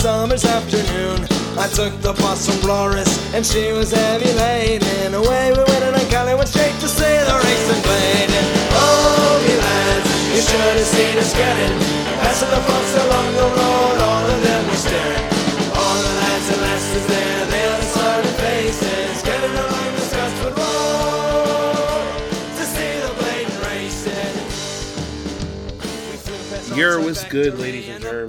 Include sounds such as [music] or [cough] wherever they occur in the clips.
summer's afternoon. I took the bus from Flores and she was heavy laden. Away we went and I Cali went straight to see the played. And oh, you lads, you should have seen us getting. Passing the bus along the road, all of them were staring. All the lads and lasses there, they all started faces, getting along the Scotswood Road to see the Blaydon racing. Your was good, ladies and germs.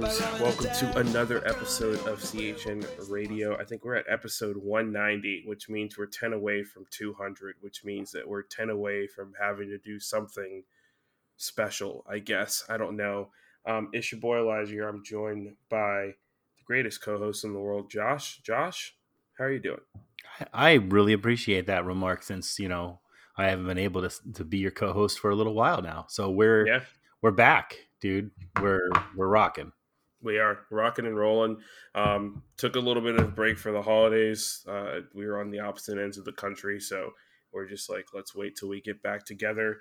Welcome to another episode of CHN Radio. I think we're at episode 190, which means we're 10 away from 200, which means that we're 10 away from having to do something special, I guess. I don't know. Um, it's your boy Elijah here. I'm joined by the greatest co host in the world, Josh. Josh, how are you doing? I really appreciate that remark since, you know, I haven't been able to, to be your co-host for a little while now. So we're Yeah, we're back, dude. We're we're rocking. We are rocking and rolling. Um, took a little bit of a break for the holidays. Uh, we were on the opposite ends of the country, so we're just like, let's wait till we get back together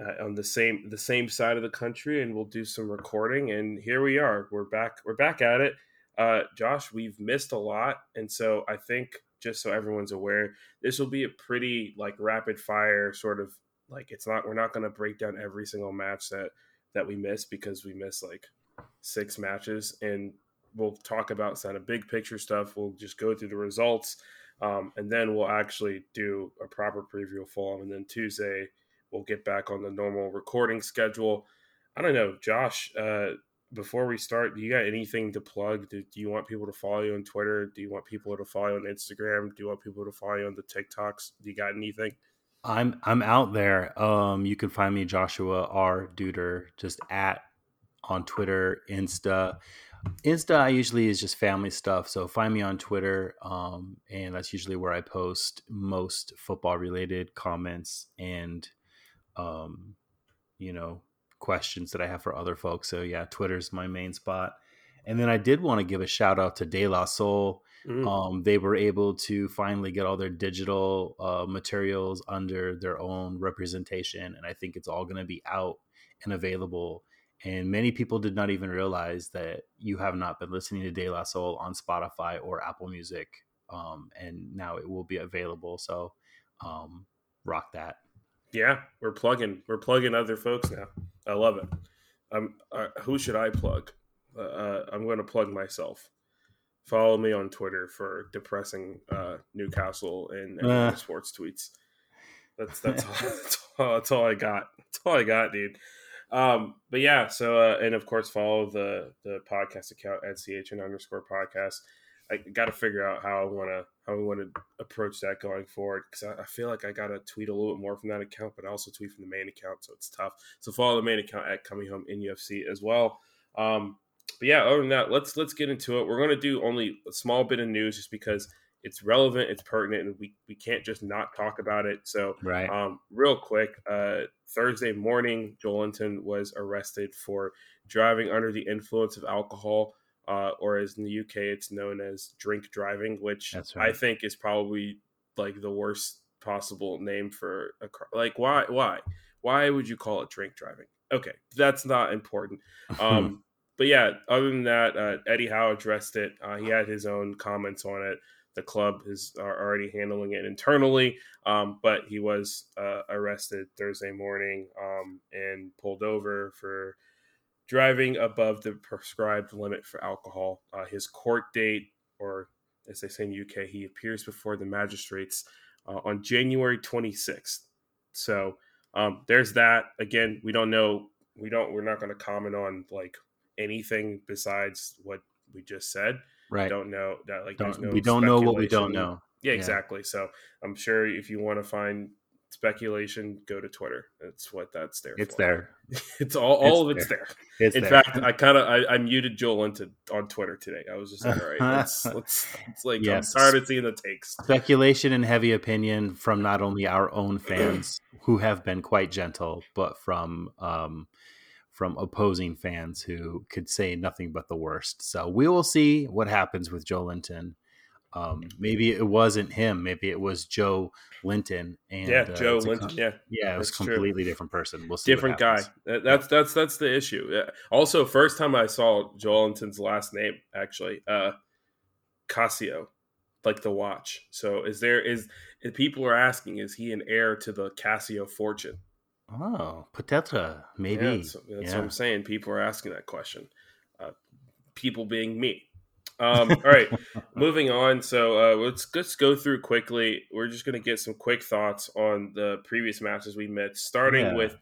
uh, on the same the same side of the country, and we'll do some recording. And here we are. We're back. We're back at it. Uh, Josh, we've missed a lot, and so I think just so everyone's aware, this will be a pretty like rapid fire sort of like it's not. We're not going to break down every single match that that we miss because we miss like six matches, and we'll talk about kind of big picture stuff. We'll just go through the results, um, and then we'll actually do a proper preview of Fulham, and then Tuesday we'll get back on the normal recording schedule. I don't know, Josh. Uh, before we start, do you got anything to plug? Do, do you want people to follow you on Twitter? Do you want people to follow you on Instagram? Do you want people to follow you on the TikToks? Do you got anything? I'm I'm out there. Um, you can find me Joshua R Duder just at on Twitter, Insta. Insta I usually is just family stuff, so find me on Twitter, um, and that's usually where I post most football related comments and, um, you know, questions that I have for other folks. So yeah, Twitter's my main spot. And then I did want to give a shout out to De La Soul. Mm. Um, they were able to finally get all their digital uh, materials under their own representation, and I think it's all going to be out and available. And many people did not even realize that you have not been listening to De La Soul on Spotify or Apple Music, um, and now it will be available. So, um, rock that. Yeah, we're plugging. We're plugging other folks now. I love it. Um, uh, who should I plug? Uh, Uh, I'm going to plug myself. Follow me on Twitter for depressing uh, Newcastle and, and Uh. sports tweets. That's [laughs] that's all, that's all. That's all I got. That's all I got, dude. Um, but yeah, so uh, and of course follow the the podcast account at chn underscore podcast. I got to figure out how I want to how we want to approach that going forward because I, I feel like I got to tweet a little bit more from that account, but I also tweet from the main account, so it's tough. So follow the main account at Coming Home NUFC as well. Um, but yeah, other than that, let's let's get into it. We're going to do only a small bit of news just because it's relevant, it's pertinent, and we we can't just not talk about it. So Right. um, real quick, uh, Thursday morning, Joelinton was arrested for driving under the influence of alcohol, uh, or as in the UK, it's known as drink driving, which That's I think is probably like the worst possible name for a car. Like, why? Why? Why would you call it drink driving? Okay, that's not important. [laughs] Um, but yeah, other than that, uh, Eddie Howe addressed it. Uh, he had his own comments on it. The club is are already handling it internally, um, but he was uh, arrested Thursday morning um, and pulled over for driving above the prescribed limit for alcohol. Uh, his court date, or as they say in UK, he appears before the magistrates uh, on January 26th. So um, there's that. Again, we don't know. We don't. We're not going to comment on like anything besides what we just said. Right. Don't know that. Like Don't- no we don't know what we don't know. Yeah, Yeah. exactly. So I'm sure if you want to find speculation, go to Twitter. That's what that's there. It's for. there. [laughs] It's all. All It's of it's there. It's In there. fact, I kind of I, I muted Joelinton on Twitter today. I was just like, all right, [laughs] let's let's it's like Yes. I'm tired of seeing the takes. speculation and heavy opinion from not only our own [clears throat] fans who have been quite gentle, but from um, from opposing fans who could say nothing but the worst. So we will see what happens with Joelinton. Um, maybe it wasn't him. Maybe it was Joe Linton. And yeah, uh, Joe Linton. com- yeah, yeah, it was a that's true. completely different person. We'll see. what different guy. That's that's that's the issue. Yeah. Also, first time I saw Joelinton's last name actually, uh, Casio, like the watch. So is there is people are asking, is he an heir to the Casio fortune? Oh, peut-être, maybe. Yeah, that's, that's Yeah. what I'm saying. People are asking that question. Uh, people being me. [laughs] Um, all right, moving on. So uh, let's let's go through quickly. We're just going to get some quick thoughts on the previous matches we met, starting Yeah. with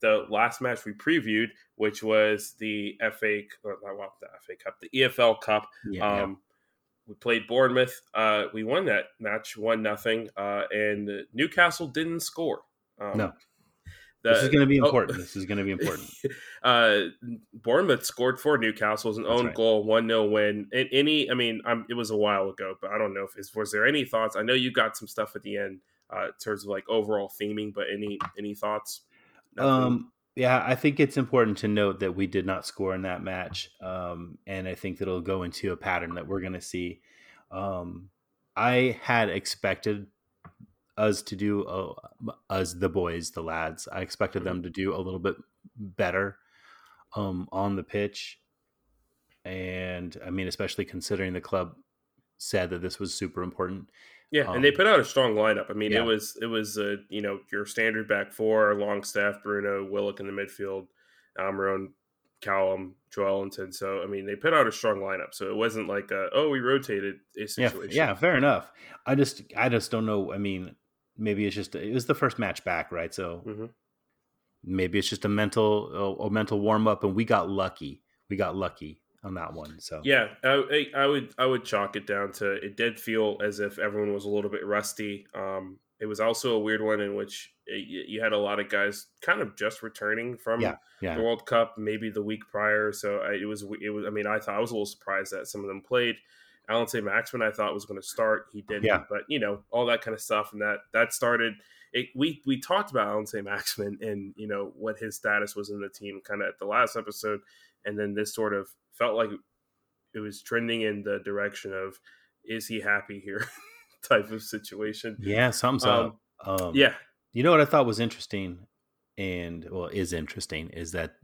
the last match we previewed, which was the FA, or not well, the FA Cup, the EFL Cup. Yeah. Um, We played Bournemouth. Uh, we won that match, one nothing, uh, and Newcastle didn't score. Um, No. The- this is going to be oh, important. This is going to be [laughs] important. uh, Bournemouth scored for Newcastle as an That's own right. goal, one 0 win. And any, I mean, i it was a while ago, but I don't know if is was there any thoughts. I know you got some stuff at the end uh, in terms of like overall theming, but any any thoughts? Nothing? Um, yeah, I think it's important to note that we did not score in that match, um, and I think that it'll go into a pattern that we're going to see. Um, I had expected us to do uh, us the boys, the lads. I expected them to do a little bit better um, on the pitch, and I mean, especially considering the club said that this was super important. yeah, and they um, put out a strong lineup. I mean, yeah. it was it was uh, you know your standard back four, Longstaff, Bruno, Willock in the midfield, Almiron, Callum, Joelinton. So I mean, they put out a strong lineup. So it wasn't like a, oh we rotated a Yeah, yeah, fair enough. I just, I just don't know. I mean, maybe it's just it was the first match back, right? So Mhm. maybe it's just a mental, a, a mental warm up, and we got lucky. We got lucky on that one. So Yeah, I, I would I would chalk it down to it did feel as if everyone was a little bit rusty. Um, it was also a weird one in which it, you- you had a lot of guys kind of just returning from yeah, yeah, the World Cup, maybe the week prior. So I, it was it was. I mean, I thought I was a little surprised that some of them played. Allan Saint-Maximin, I thought was going to start. He didn't. Yeah. But you know, all that kind of stuff, and that that started. It, we we talked about Allan Saint-Maximin and you know what his status was in the team, kind of at the last episode, and then this sort of felt like it was trending in the direction of is he happy here [laughs] type of situation. yeah. Something's Um, up. Um, Yeah, You know what I thought was interesting, and well, is interesting is that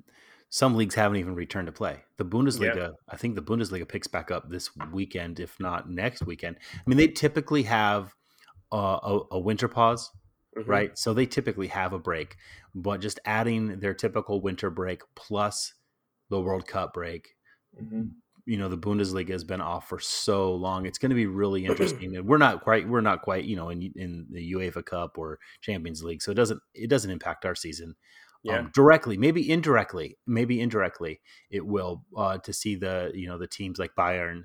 some leagues haven't even returned to play. The Bundesliga, I think the Bundesliga picks back up this weekend, if not next weekend. I mean, they typically have uh, a, a winter pause, Mhm. right? So they typically have a break, but just adding their typical winter break plus the World Cup break, you know, the Bundesliga has been off for so long. It's going to be really [clears throat] interesting. And we're not quite, we're not quite, you know, in in the UEFA Cup or Champions League, so it doesn't it doesn't impact our season Yeah. um, directly. Maybe indirectly, maybe indirectly, it will uh, to see the you know the teams like Bayern.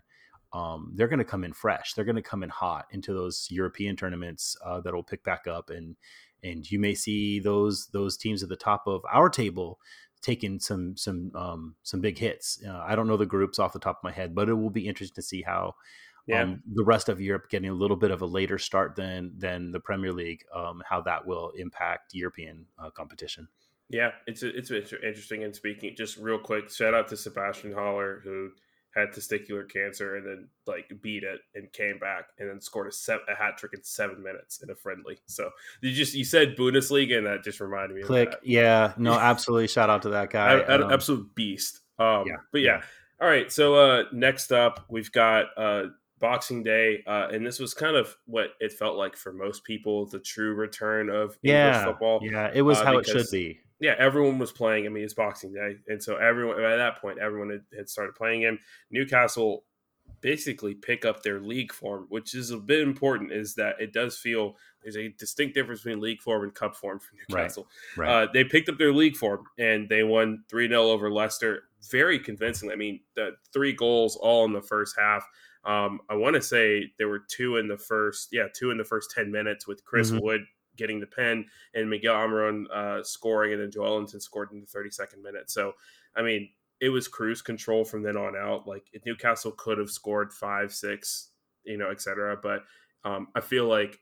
Um, they're going to come in fresh. They're going to come in hot into those European tournaments uh, that will pick back up, and and you may see those those teams at the top of our table taking some some um, some big hits. Uh, I don't know the groups off the top of my head, but it will be interesting to see how Yeah. um, the rest of Europe getting a little bit of a later start than than the Premier League, um, how that will impact European uh, competition. Yeah, it's it's inter- interesting. And speaking, just real quick, shout out to Sebastien Haller who had testicular cancer and then like beat it and came back and then scored a, se- a hat trick in seven minutes in a friendly. So you just you said Bundesliga and that just reminded me Click, of that. Click. Yeah, no, [laughs] absolutely. Shout out to that guy. I, I, Um, absolute beast. Um, yeah, but yeah. All right. So uh, next up, we've got uh, Boxing Day, uh, and this was kind of what it felt like for most people the true return of yeah, English football. yeah, it was uh, how it should be. Yeah, everyone was playing. I mean, it's Boxing Day, and so everyone at that point, everyone had, had started playing him. Newcastle basically pick up their league form, which is a bit important. Is that it does feel there's a distinct difference between league form and cup form for Newcastle. Right. Uh, they picked up their league form and they won three 0 over Leicester, very convincingly. I mean, the three goals all in the first half. Um, I want to say there were two in the first, yeah, two in the first ten minutes with Chris Mhm. Wood getting the pen and Miguel Almiron uh, scoring, and then Joelinton scored in the 32nd minute. So, I mean, it was cruise control from then on out. Like Newcastle could have scored five, six, you know, etc. But um, I feel like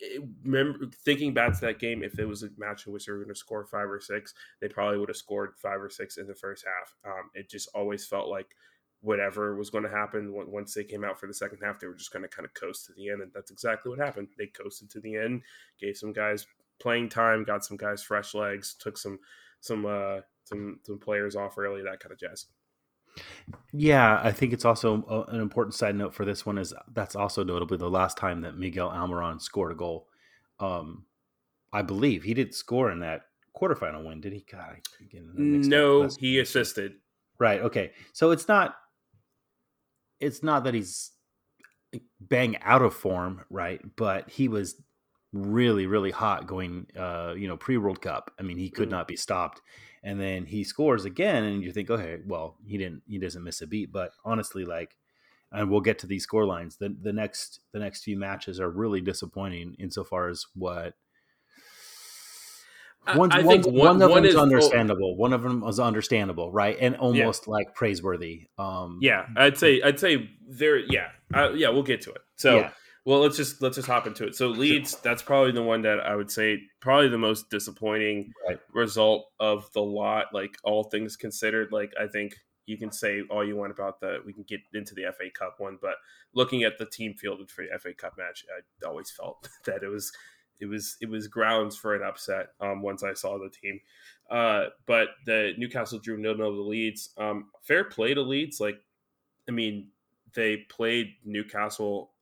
it, remember thinking back to that game, if it was a match in which they were going to score five or six, they probably would have scored five or six in the first half. Um, it just always felt like whatever was going to happen once they came out for the second half. They were just going to kind of coast to the end, and that's exactly what happened. They coasted to the end, gave some guys playing time, got some guys fresh legs, took some some uh, some some players off early, that kind of jazz. Yeah, I think it's also an important side note for this one is that's also notably the last time that Miguel Almiron scored a goal. Um, I believe he did score in that quarterfinal win, did he? God, no, he assisted. Right. Okay. So it's not it's not that he's bang out of form, right? But he was really, really hot going, uh, you know, pre World Cup. I mean, he could mm-hmm. not be stopped. And then he scores again, and you think, okay, well, he didn't, he doesn't miss a beat. But honestly, like, and we'll get to these score lines. The the next the next few matches are really disappointing insofar as what one, I one, think one, one of them is understandable. one of them is understandable, right, and almost yeah. like praiseworthy. Um, yeah, I'd say I'd say there. Yeah, uh, yeah, we'll get to it. So, yeah. well, let's just let's just hop into it. So, Leeds, sure. that's probably the one that I would say probably the most disappointing right. result of the lot. Like all things considered, like I think you can say all you want about the. We can get into the FA Cup one, but looking at the team fielded for the FA Cup match, I always felt [laughs] that it was it was it was grounds for an upset um, once I saw the team. Uh, but the Newcastle drew no no the Leeds. Um, fair play to Leeds. Like, I mean, they played Newcastle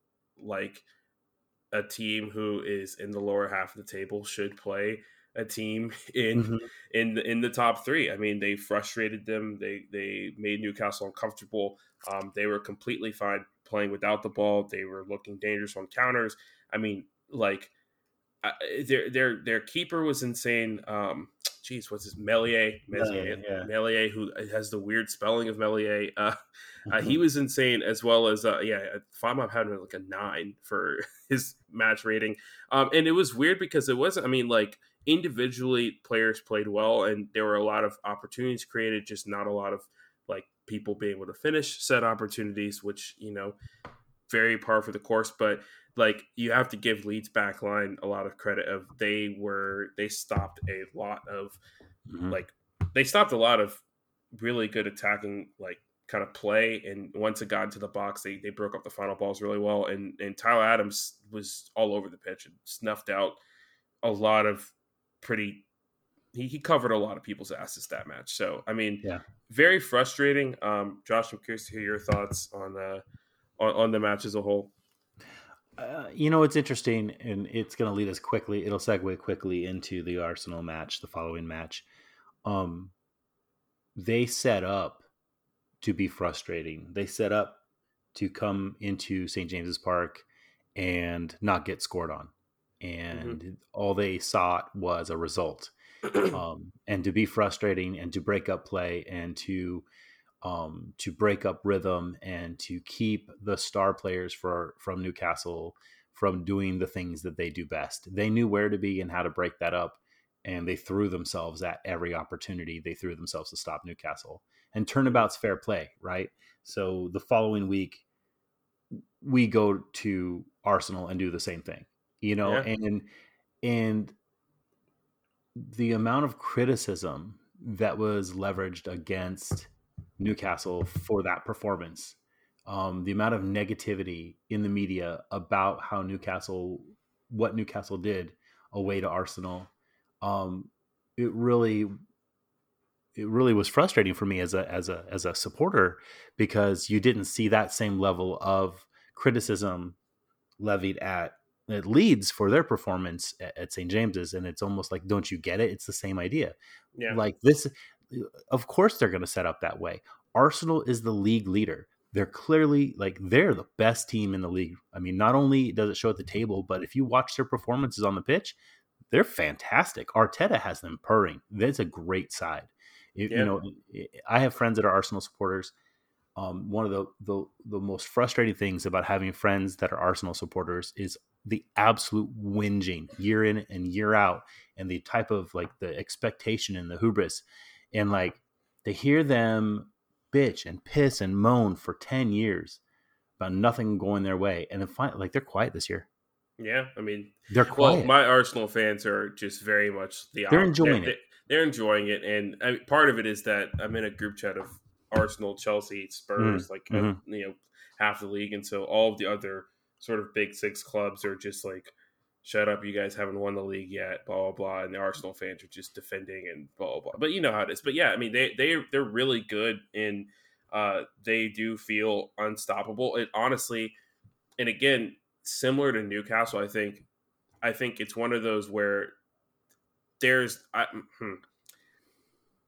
like a team who is in the lower half of the table should play a team [laughs] in mm-hmm. in in the top three. I mean, they frustrated them. They they made Newcastle uncomfortable. Um, they were completely fine playing without the ball. They were looking dangerous on counters. I mean, like their their their keeper was insane. Um, geez, what's his Meslier? Meslier, yeah. Meslier, who has the weird spelling of Meslier. Uh, uh, he was insane as well as uh, yeah. Fama had like a nine for [laughs] his match rating, um, and it was weird because it wasn't. I mean, like individually, players played well, and there were a lot of opportunities created, just not a lot of like people being able to finish said opportunities, which you know, very par for the course, but like you have to give Leeds backline a lot of credit of they were they stopped a lot of mm-hmm. like they stopped a lot of really good attacking like kind of play. And once it got into the box they, they broke up the final balls really well. And and Tyler Adams was all over the pitch and snuffed out a lot of pretty he, he covered a lot of people's asses that match. So I mean yeah. very frustrating. Um Josh I'm curious to hear your thoughts on uh on, on the match as a whole uh, you know, it's interesting, and it's going to lead us quickly. It'll segue quickly into the Arsenal match, the following match. Um, they set up to be frustrating. They set up to come into St. James's Park and not get scored on, and mm-hmm. all they sought was a result. [clears throat] um, and to be frustrating, and to break up play, and to um, to break up rhythm and to keep the star players for from Newcastle from doing the things that they do best. They knew where to be and how to break that up, and they threw themselves at every opportunity. They threw themselves to stop Newcastle. And turnabout's fair play, right? So the following week, we go to Arsenal and do the same thing, you know, yeah. and and the amount of criticism that was leveraged against Newcastle for that performance. Um, the amount of negativity in the media about how Newcastle, what Newcastle did away to Arsenal, um, it really, it really was frustrating for me as a as a as a supporter because you didn't see that same level of criticism levied at at Leeds for their performance at, at St James's, and it's almost like, don't you get it? It's the same idea. Yeah. Like this, of course they're going to set up that way. Arsenal is the league leader. They're clearly like they're the best team in the league. I mean, not only does it show at the table, but if you watch their performances on the pitch, they're fantastic. Arteta has them purring. That's a great side. yeah. You know, I have friends that are Arsenal supporters. Um, one of the, the the most frustrating things about having friends that are Arsenal supporters is the absolute whinging year in and year out, and the type of like the expectation and the hubris, and like to hear them bitch and piss and moan for 10 years about nothing going their way. And then finally, like they're quiet this year. Yeah. I mean, they're quiet. Well, my Arsenal fans are just very much the They're enjoying they're, it. They're enjoying it. And I mean, part of it is that I'm in a group chat of Arsenal, Chelsea, Spurs, like uh, mhm. you know half the league, and so all of the other sort of big six clubs are just like, shut up, you guys haven't won the league yet, blah blah blah, and the Arsenal fans are just defending and blah blah blah. But you know how it is. But yeah, I mean they they they're really good and uh, they do feel unstoppable. It honestly, and again, similar to Newcastle, I think I think it's one of those where there's I, hmm,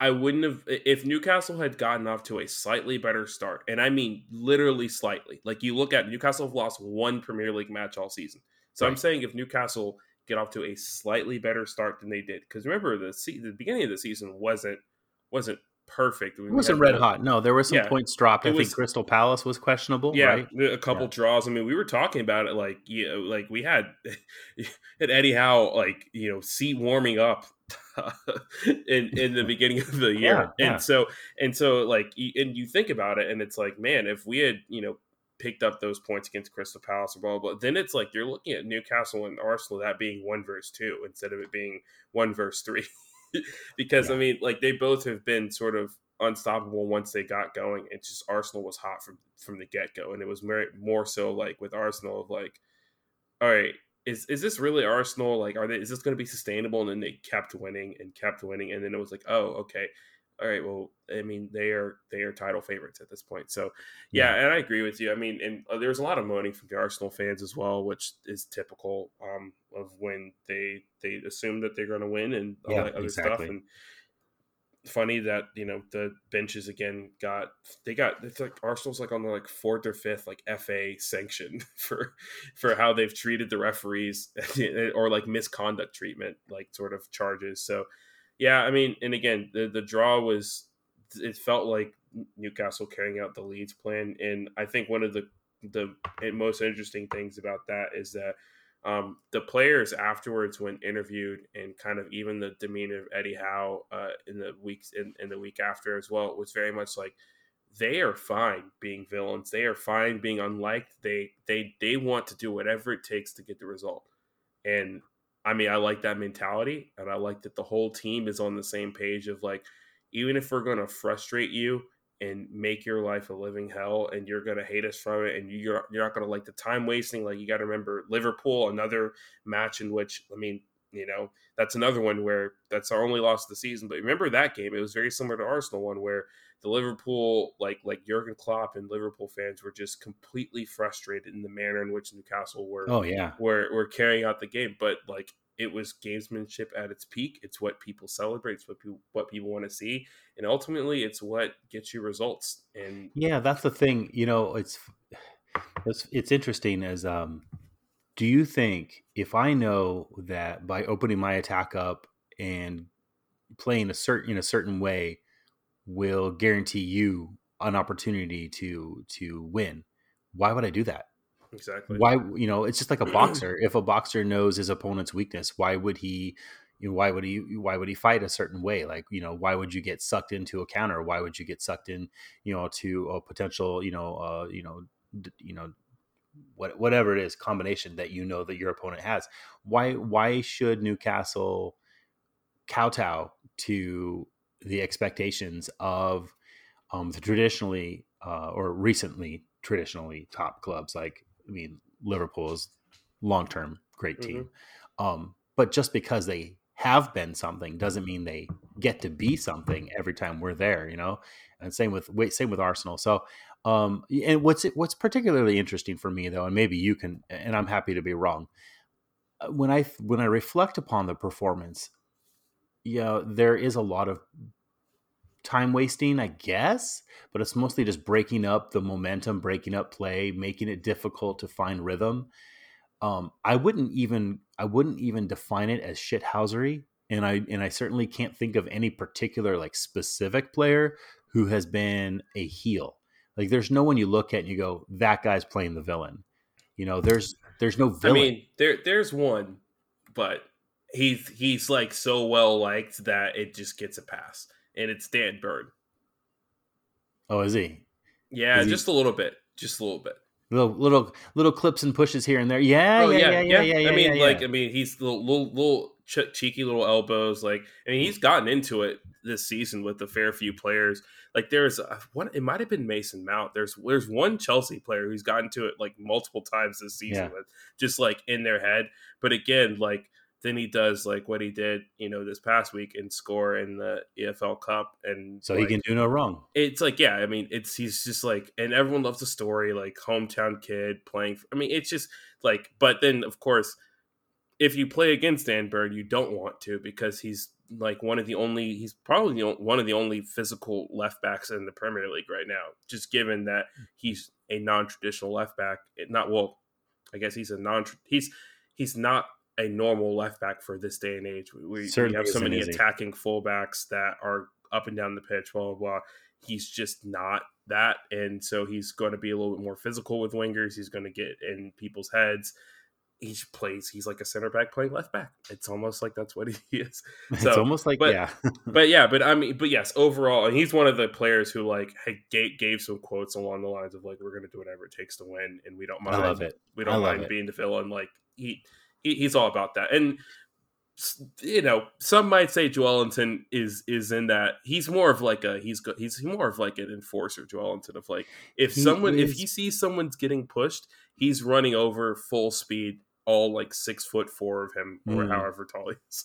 I wouldn't have if Newcastle had gotten off to a slightly better start, and I mean literally slightly. Like you look at Newcastle have lost one Premier League match all season, so I'm saying if Newcastle get off to a slightly better start than they did, because remember the se- the beginning of the season wasn't wasn't perfect. We It wasn't red hot. No, there were some Yeah. points dropped. I It think Crystal Palace was questionable. Yeah, right? a couple Yeah. draws. I mean, we were talking about it like you know, like we had [laughs] had Eddie Howe like you know seat warming up [laughs] in in the beginning of the [laughs] year, yeah. and so and so like and you think about it, and it's like man, if we had you know picked up those points against Crystal Palace or blah blah, blah then it's like you're looking at Newcastle and Arsenal that being one versus two instead of it being one versus three, [laughs] because I mean like they both have been sort of unstoppable once they got going. It's just Arsenal was hot from from the get go, and it was more more so like with Arsenal of like, all right, is is this really Arsenal? Like, are they? Is this going to be sustainable? And then they kept winning and kept winning, and then it was like, oh, okay, all right. Well, I mean, they are they are title favorites at this point. So yeah, and I agree with you. I mean, and uh, there's a lot of moaning from the Arsenal fans as well, which is typical um, of when they they assume that they're going to win and all Yeah, that other stuff. And funny that you know the benches again got they got it's like Arsenal's like on the like fourth or fifth like FA sanction [laughs] for for how they've treated the referees [laughs] or like misconduct treatment like sort of charges. So yeah, I mean, and again the the draw was it felt like Newcastle carrying out the Leeds plan, and I think one of the the most interesting things about that is that um, the players afterwards, when interviewed, and kind of even the demeanor of Eddie Howe uh, in the weeks in, in the week after as well, was very much like they are fine being villains. They are fine being unliked. They they they want to do whatever it takes to get the result. And I mean, I like that mentality, and I like that the whole team is on the same page of like, even if we're going to frustrate you and make your life a living hell and you're going to hate us from it and you're you're not going to like the time wasting like you got to remember Liverpool another match in which I mean you know that's another one where that's our only loss of the season but remember that game? It was very similar to Arsenal one where the Liverpool like like Jurgen Klopp and Liverpool fans were just completely frustrated in the manner in which Newcastle were Oh yeah. were were carrying out the game. But like it was gamesmanship at its peak. It's what people celebrate. It's what people what people want to see. And ultimately it's what gets you results. And Yeah, that's the thing. You know, it's it's it's interesting as um do you think if I know that by opening my attack up and playing a certain in a certain way will guarantee you an opportunity to to win, why would I do that? exactly Why you know, it's just like a [clears throat] boxer. if a boxer knows his opponent's weakness, why would he you know, why would he why would he fight a certain way? Like, you know, why would you get sucked into a counter? Why would you get sucked in, you know, to a potential, you know, uh, you know, d- you know, what whatever it is combination that you know that your opponent has. Why why should Newcastle kowtow to the expectations of um, the traditionally uh, or recently traditionally top clubs like I mean Liverpool is long term great team, um, but just because they have been something doesn't mean they get to be something every time we're there, you know. And same with wait, same with Arsenal. So, um, and what's what's particularly interesting for me though, and maybe you can, and I'm happy to be wrong. uh, When I when I reflect upon the performance, yeah, there is a lot of time wasting, I guess, but it's mostly just breaking up the momentum, breaking up play, making it difficult to find rhythm. Um, I wouldn't even I wouldn't even define it as shithousery, and I and I certainly can't think of any particular like specific player who has been a heel. Like, there's no one you look at and you go, that guy's playing the villain. You know, there's there's no villain. I mean there there's one but he's he's like so well liked that it just gets a pass and it's Dan Burn oh, is he? yeah Is he- just a little bit just a little bit Little little little clips and pushes here and there. Yeah, oh yeah, yeah, yeah, yeah, yeah. I mean yeah, like. I mean he's little little, little ch- cheeky little elbows like I mean he's gotten into it this season with a fair few players. Like there's a, one, it might have been Mason Mount. There's there's one Chelsea player who's gotten to it like multiple times this season, Yeah. just like in their head. But again, like then he does like what he did, you know, this past week and score in the EFL Cup, and So like, he can do no wrong. it's like yeah i mean it's he's just like and everyone loves the story like hometown kid playing For, i mean it's just like but then of course if you play against dan burn you don't want to because he's like one of the only he's probably the, on- one of the only physical left backs in the premier league right now just given that he's a non-traditional left back It not well i guess he's a non he's he's not a normal left back for this day and age. We, we have so many attacking fullbacks that are up and down the pitch blah blah blah. He's just not that. And so he's going to be a little bit more physical with wingers. He's going to get in people's heads. He plays he's like a center back playing left back. It's almost like that's what [laughs] he is. It's almost like but- yeah. [laughs] but yeah but i mean but yes overall and he's one of the players who like gave, gave some quotes along the lines of like we're going to do whatever it takes to win and we don't I mind love it. we don't mind it. being the villain like he he's all about that and you know some might say Joelinton is is in that he's more of like a he's he's more of like an enforcer Joelinton of like if He someone if he sees someone's getting pushed he's running over full speed all like six foot four of him or Mm. however tall he is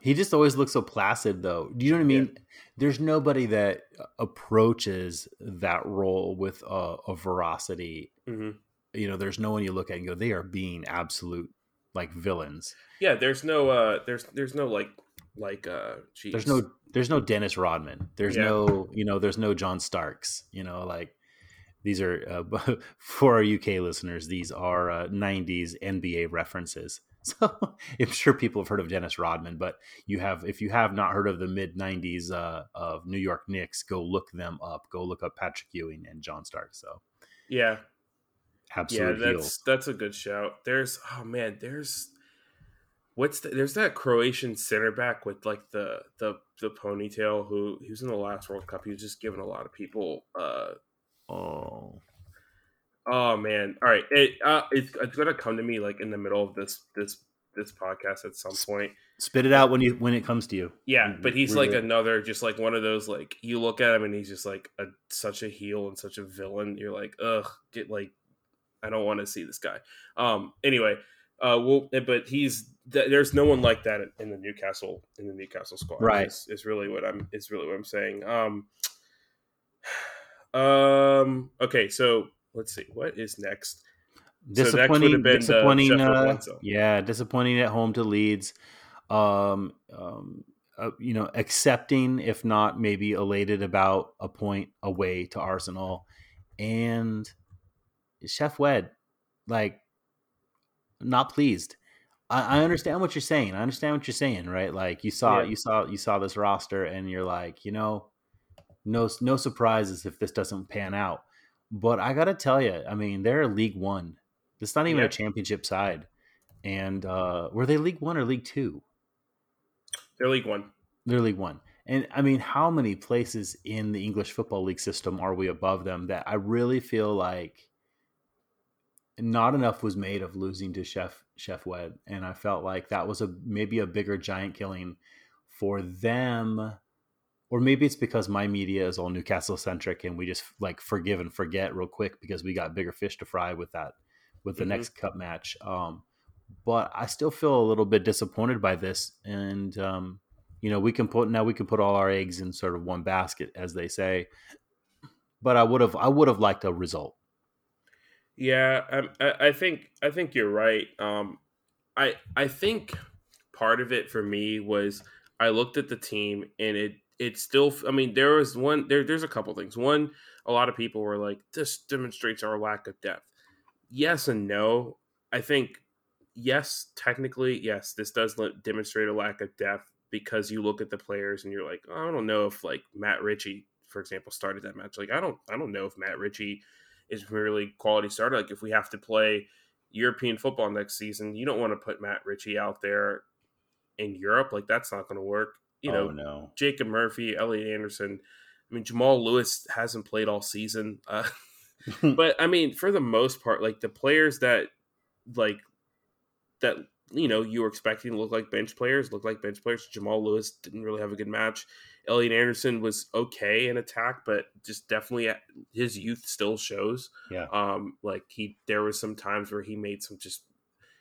He just always looks so placid, though. Do you know what I mean? There's nobody that approaches that role with a, a veracity. hmm You know, there's no one you look at and go, they are being absolute like villains. yeah there's no uh there's there's no like like uh geez. There's no, there's no Dennis Rodman. There's Yeah. no, you know, there's no John Starks. You know, like these are uh, [laughs] for our UK listeners. These are uh, '90s NBA references. [laughs] So I'm sure people have heard of Dennis Rodman, but you have, if you have not heard of the mid '90s uh, of New York Knicks, go look them up. Go look up Patrick Ewing and John Stark. So yeah absolute yeah, heel. that's that's a good shout. There's oh man, there's what's the, there's that Croatian center back with like the the the ponytail who he was in the last World Cup. He was just giving a lot of people. uh Oh, Oh man, all right, it uh, it's, it's gonna come to me like in the middle of this this this podcast at some point. spit it out when you when it comes to you. Yeah, but he's like another, just like one of those, like you look at him and he's just like a such a heel and such a villain. You're like, ugh, get like, I don't want to see this guy. Um, anyway, uh, well, but he's th- there's no one like that in the Newcastle in the Newcastle squad. Right. is, is really what I'm is really what I'm saying. Um, um, okay, so let's see what is next. So next disappointing, disappointing. Sheffield Uh, yeah, disappointing at home to Leeds. Um, um, uh, you know, accepting if not maybe elated about a point away to Arsenal, and Sheff Wed, like, not pleased. I, I understand what you're saying. I understand what you're saying, right? Like you saw, Yeah. you saw, you saw this roster, and you're like, you know, no, no surprises if this doesn't pan out. But I gotta tell you, I mean, they're League One. It's not even Yeah. a championship side. And uh, were they League One or League Two? They're League One. They're League One. And I mean, how many places in the English Football League system are we above them that I really feel like not enough was made of losing to Sheff Sheff Wed, and I felt like that was a maybe a bigger giant killing for them, or maybe it's because my media is all Newcastle centric and we just like forgive and forget real quick because we got bigger fish to fry with that with the Mhm. next cup match. Um, but I still feel a little bit disappointed by this, and um, you know we can put now we can put all our eggs in sort of one basket, as they say. But I would have I would have liked a result. Yeah, um, I, I think I think you're right. Um, I I think part of it for me was I looked at the team and it it still. I mean, there was one there. There's a couple things. One, a lot of people were like, "This demonstrates our lack of depth." Yes and no. I think yes, technically, yes, this does demonstrate a lack of depth because you look at the players and you're like, I don't know if like Matt Ritchie, for example, started that match. Like, I don't, I don't know if Matt Ritchie is really quality starter. Like, if we have to play European football next season, you don't want to put Matt Ritchie out there in Europe. Like, that's not going to work. You know, oh no, Jacob Murphy, Elliot Anderson. I mean, Jamal Lewis hasn't played all season. Uh, [laughs] but I mean, for the most part, like the players that like that you know you were expecting to look like bench players, look like bench players. Jamal Lewis didn't really have a good match. Elliot Anderson was okay in attack, but just definitely uh, his youth still shows. Yeah. Um, like he, there was some times where he made some just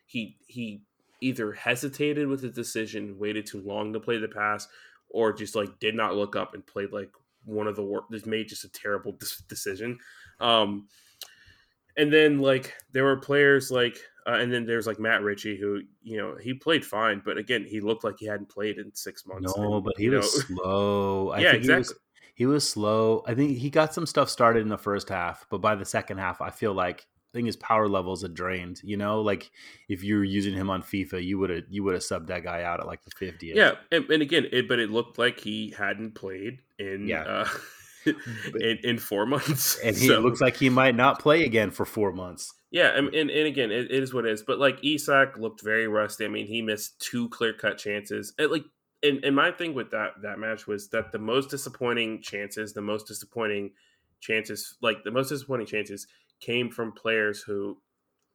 he he either hesitated with the decision, waited too long to play the pass, or just like did not look up and played like one of the worst. Just made just a terrible [laughs] decision. Um, and then like there were players like uh, and then there's like Matt Ritchie who you know he played fine, but again he looked like he hadn't played in six months. No, and, but he was know, slow. I yeah, think exactly. He was, he was slow. I think he got some stuff started in the first half, but by the second half, I feel like I think his power levels had drained. You know, like if you were using him on FIFA, you would have you would have subbed that guy out at like the 50th. Yeah, and, and again, it, but it looked like he hadn't played in yeah. Uh, [laughs] in, in four months, and he so. looks like he might not play again for four months. Yeah, and and, and again, it, it is what it is. But like Isak looked very rusty. I mean, he missed two clear cut chances. It, like, and, and my thing with that that match was that the most disappointing chances, the most disappointing chances, like the most disappointing chances, came from players who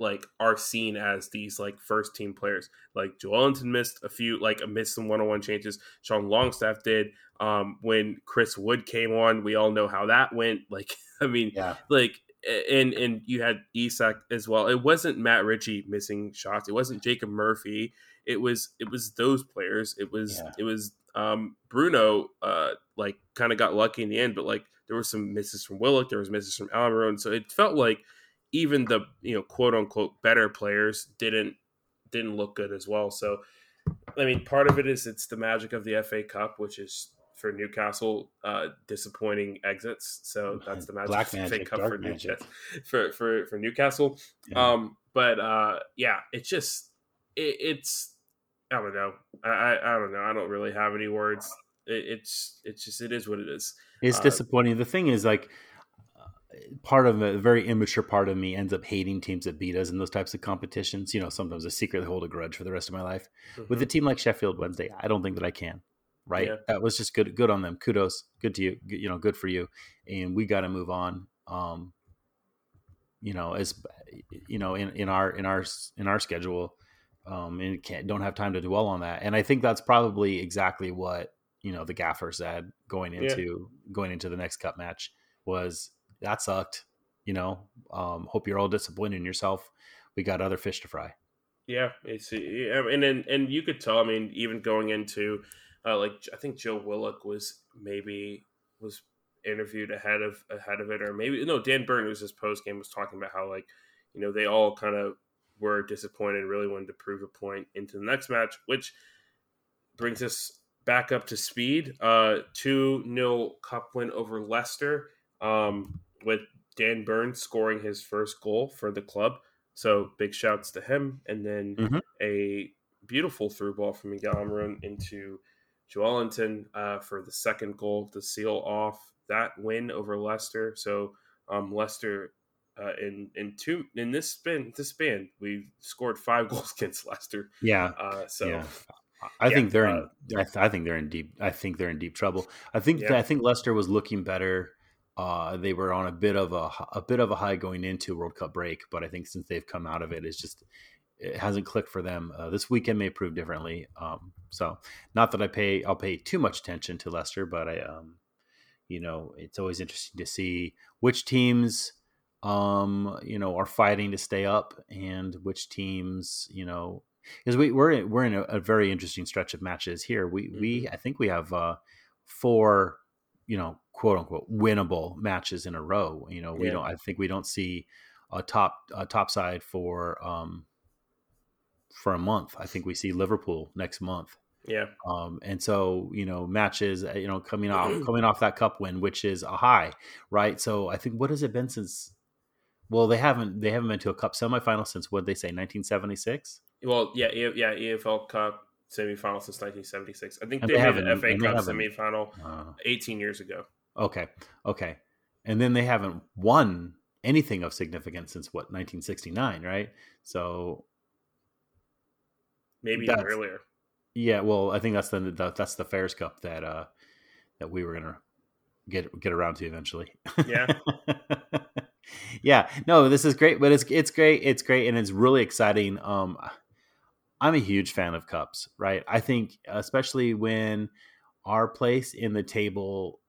like are seen as these like first team players. Like Joelinton missed a few, like missed some one on one changes. Sean Longstaff did. Um, when Chris Wood came on, we all know how that went. [laughs] Like, I mean, yeah. like and and you had Isak as well. It wasn't Matt Ritchie missing shots. It wasn't Jacob Murphy. It was it was those players. It was Yeah. it was um, Bruno. Uh, like kind of got lucky in the end, but like there were some misses from Willock. There was misses from Almiron. So it felt like even the you know quote unquote better players didn't didn't look good as well. So I mean, part of it is it's the magic of the FA Cup, which is for Newcastle, uh, disappointing exits. So that's the magic Black magic, Cup for, magic. Newcastle, [laughs] for for for Newcastle. Yeah. Um, but uh, yeah, it's just it, it's I don't know. I, I I don't know. I don't really have any words. It, it's it's just it is what it is. It's Uh, disappointing. The thing is, like, part of a very immature part of me ends up hating teams that beat us in those types of competitions. You know, sometimes I secretly hold a grudge for the rest of my life. With a team like Sheffield Wednesday, I don't think that I can. Right? Yeah. That was just good. Good on them. Kudos. Good to you. You know, good for you. And we got to move on. Um, you know, as you know, in, in our in our in our schedule, um, and can't don't have time to dwell on that. And I think that's probably exactly what you know the gaffer said going Yeah. into going into the next cup match was that sucked. You know, um, hope you're all disappointed in yourself. We got other fish to fry. Yeah, it's yeah, and then and you could tell. I mean, even going into uh, like I think Joe Willock was maybe was interviewed ahead of ahead of it, or maybe no Dan Burn was his post game was talking about how like you know they all kind of were disappointed, and really wanted to prove a point into the next match, which brings us back up to speed. Uh, two 0 cup win over Leicester, um, with Dan Burn scoring his first goal for the club. So big shouts to him, and then Mhm. a beautiful through ball from Miguel into Joelinton uh, for the second goal to seal off that win over Leicester. So um, Leicester uh, in in two in this spin this span we've scored five [laughs] goals against Leicester. Yeah, Uh, so Yeah. I Yeah, think they're uh, in. I, th- I think they're in deep. I think they're in deep trouble. I think. Yeah. I think Leicester was looking better. Uh, they were on a bit of a a bit of a high going into World Cup break, but I think since they've come out of it, it's just it hasn't clicked for them. Uh, this weekend may prove differently. Um, so, not that I pay I'll pay too much attention to Leicester, but I, um, you know, it's always interesting to see which teams, um, you know, are fighting to stay up and which teams, you know, because we we're in, we're in a, a very interesting stretch of matches here. We we I think we have uh, four, you know, quote unquote winnable matches in a row. You know, we Yeah. don't. I think we don't see a top a top side for um for a month. I think we see Liverpool next month. yeah, Um, and so you know matches uh, you know coming off [clears throat] coming off that cup win, which is a high, right? So I think what has it been since? Well, they haven't they haven't been to a cup semifinal since what they say 1976. well, yeah, yeah, EFL Cup semifinal since 1976. I think And they, they haven't- the FA Cup semifinal Uh, 18 years ago. okay, okay, and then they haven't won anything of significance since what 1969, right? So Maybe That's- earlier. yeah, well, I think that's the, the that's the Fairs Cup that uh that we were gonna get get around to eventually. Yeah. [laughs] yeah. No, this is great, but it's it's great. It's great, and it's really exciting. Um, I'm a huge fan of cups, right? I think especially when our place in the table